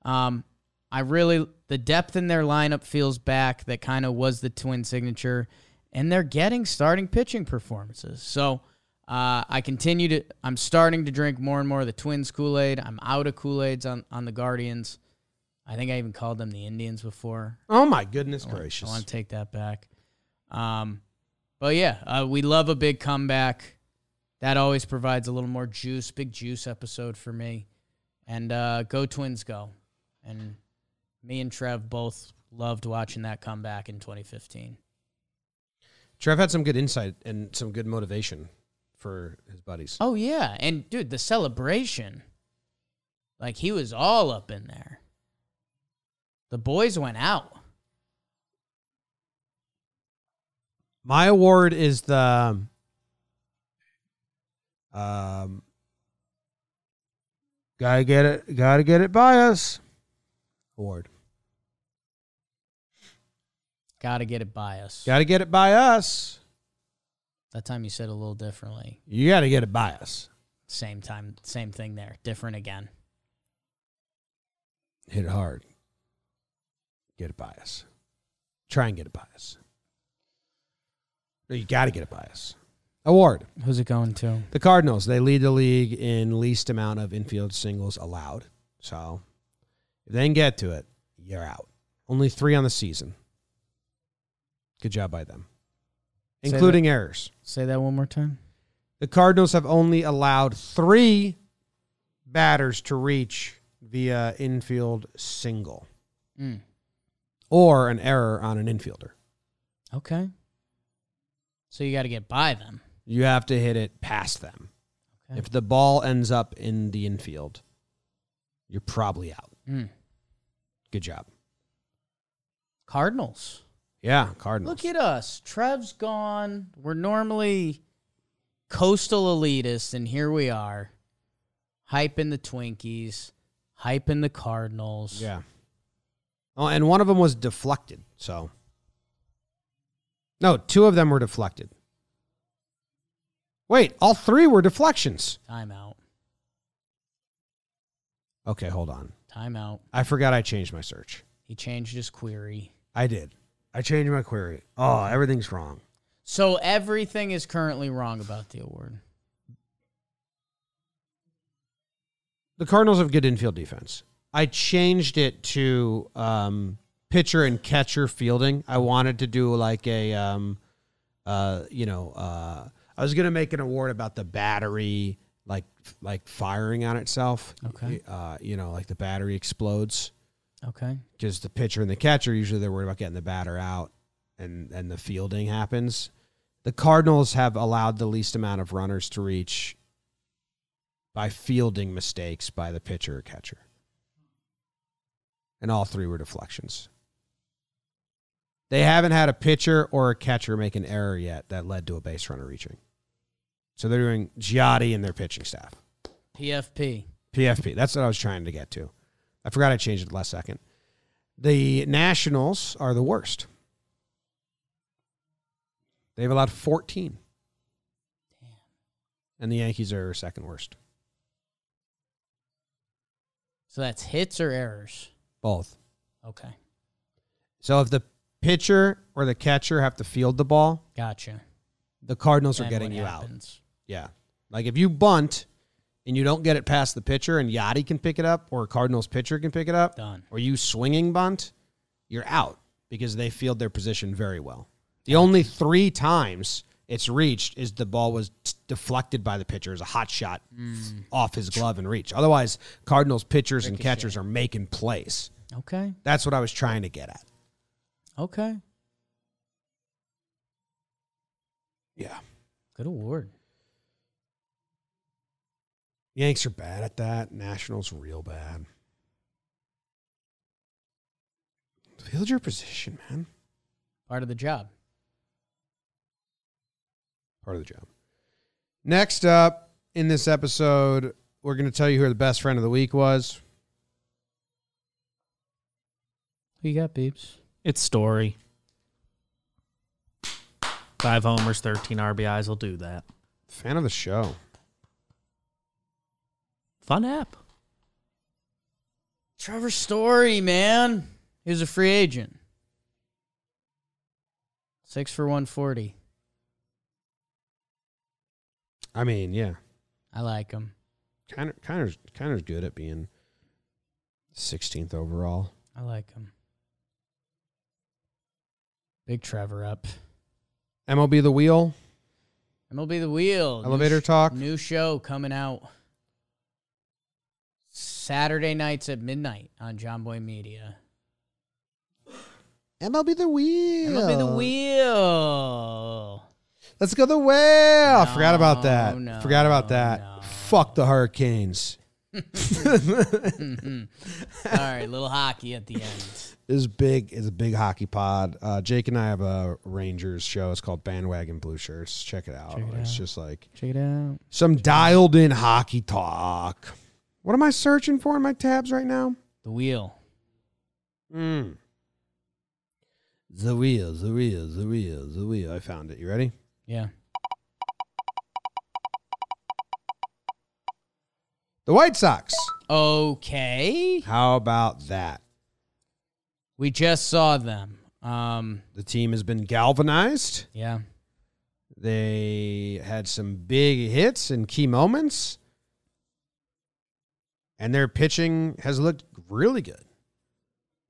Um, I really the depth in their lineup feels back. That kind of was the twin signature, and they're getting starting pitching performances. So uh, I continue to. I'm starting to drink more and more of the Twins Kool Aid. I'm out of Kool Aids on on the Guardians. I think I even called them the Indians before. Oh my goodness I want- gracious! I want to take that back. Um, but yeah, uh, we love a big comeback. That always provides a little more juice. Big juice episode for me. And uh, go Twins, go! And me and Trev both loved watching that comeback in 2015. Trev had some good insight and some good motivation for his buddies. Oh yeah, and dude, the celebration, like he was all up in there. The boys went out. My award is the um gotta get it gotta get it by us award. Got to get it by us. Gotta get it by us. That time you said a little differently. You gotta get it by us. Same time, same thing there. Different again. Hit it hard. Get it by us. Try and get it by us. No, you gotta get it by us. Award. Who's it going to? The Cardinals, they lead the league in least amount of infield singles allowed. So can get to it, you're out. Only three on the season. Good job by them. Say Including errors. Say that one more time. The Cardinals have only allowed three batters to reach via infield single Mm. or an error on an infielder. Okay. So you got to get by them. You have to hit it past them. Okay. If the ball ends up in the infield, you're probably out. Mm. Good job. Cardinals. Yeah, Cardinals. Look at us. Trev's gone. We're normally coastal elitists, and here we are, hyping the Twinkies, hyping the Cardinals. Yeah. Oh, and one of them was deflected. So, no, two of them were deflected. Wait, all three were deflections. Timeout. Okay, hold on. Timeout. I forgot I changed my search. He changed his query. I did. I changed my query. Oh, everything's wrong. So everything is currently wrong about the award. The Cardinals have good infield defense. I changed it to um, pitcher and catcher fielding. I wanted to do like a, um, uh, you know, uh, I was gonna make an award about the battery, like like firing on itself. Okay. Uh, you know, like the battery explodes Okay. because the pitcher and the catcher usually they're worried about getting the batter out, and and the fielding happens. The Cardinals have allowed the least amount of runners to reach by fielding mistakes by the pitcher or catcher. And all three were deflections. They haven't had a pitcher or a catcher make an error yet that led to a base runner reaching. So they're doing Yadi and their pitching staff. PFP. PFP. That's what I was trying to get to. I forgot I changed it last second. The Nationals are the worst. They've allowed 14. Damn. And the Yankees are second worst. So that's hits or errors. Both. Okay. So if the pitcher or the catcher have to field the ball, Gotcha. the Cardinals are getting you out. Yeah. Like if you bunt and you don't get it past the pitcher and Yadi can pick it up or a Cardinals pitcher can pick it up, Done. or you swinging bunt, you're out because they field their position very well. The only three times it's reached is the ball was deflected by the pitcher as a hot shot f- off his glove and reach. Otherwise, Cardinals pitchers and catchers are making plays. Okay. That's what I was trying to get at. Okay. Yeah. Good award. Yanks are bad at that. Nationals real bad. Field your position, man. Part of the job. Part of the job. Next up in this episode, we're going to tell you who the best friend of the week was. Who you got, Beeps? It's story. Five homers, 13 RBIs will do that. Fan of the show. Fun app. Trevor Story, man. He was a free agent. Six for 140. I mean, yeah, I like him. kind of, kind of, kind of good at being 16th overall. I like him. Big Trevor up. MLB the wheel. MLB The Wheel. new Elevator talk. New show coming out Saturday nights at midnight on Jomboy Media. MLB the wheel. MLB The Wheel. Let's go the whale. I forgot about that. No, forgot about that. no. Fuck the Hurricanes. All right, little hockey at the end. This is big. It's a big hockey pod. Uh, Jake and I have a Rangers show. It's called Bandwagon Blue Shirts. Check it out. Check it it's out. just like Check it out. some dialed in hockey talk. What am I searching for in my tabs right now? The Wheel. Mm. The wheel, the wheel, the wheel, the wheel. I found it. You ready? Yeah. The White Sox. Okay. How about that? We just saw them. Um, The team has been galvanized. yeah. They had some big hits and key moments. And their pitching has looked really good.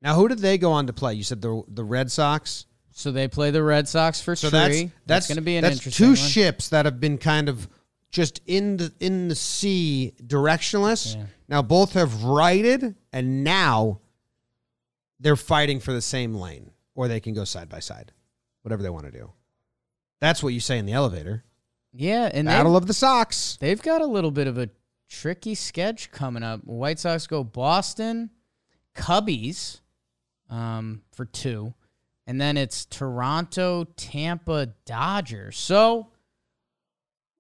Now, who did they go on to play? You said the the Red Sox. So they play the Red Sox for So Tree. that's that's, going to be an that's interesting two one. ships that have been kind of just in the in the sea directionless. Yeah. Now both have righted, and now they're fighting for the same lane, or they can go side by side, whatever they want to do. That's what you say in the elevator. Yeah, and Battle of the Sox. They've got a little bit of a tricky sketch coming up. White Sox go Boston, Cubbies um, for two, and then it's Toronto, Tampa, Dodgers. So,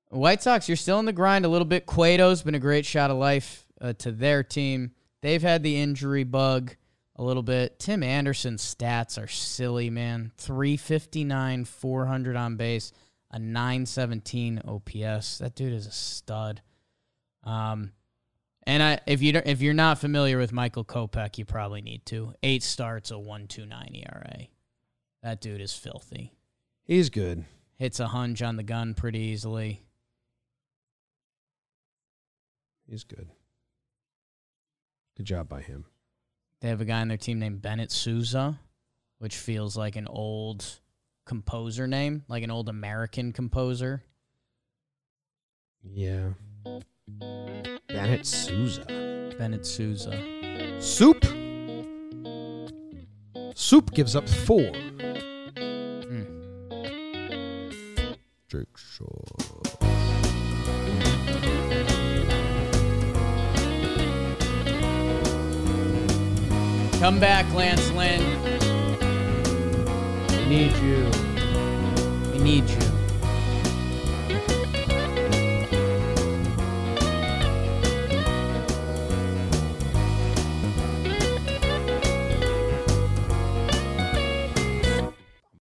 White Sox, you're still in the grind a little bit. Cueto's been a great shot of life uh, to their team. They've had the injury bug a little bit. Tim Anderson's stats are silly, man. 359, 400 on base, a 917 OPS. That dude is a stud. Um, and I, if you don't, if you're not familiar with Michael Kopech, you probably need to. Eight starts, a one two nine ERA. That dude is filthy. He's good. Hits a hunch on the gun pretty easily. He's good. Good job by him. They have a guy on their team named Bennett Sousa, which feels like an old composer name, like an old American composer. Yeah. Bennett Sousa. Bennett Sousa. Soup. Soup gives up four. Mm. Jake Shaw. Come back, Lance Lynn. We need you. We need you.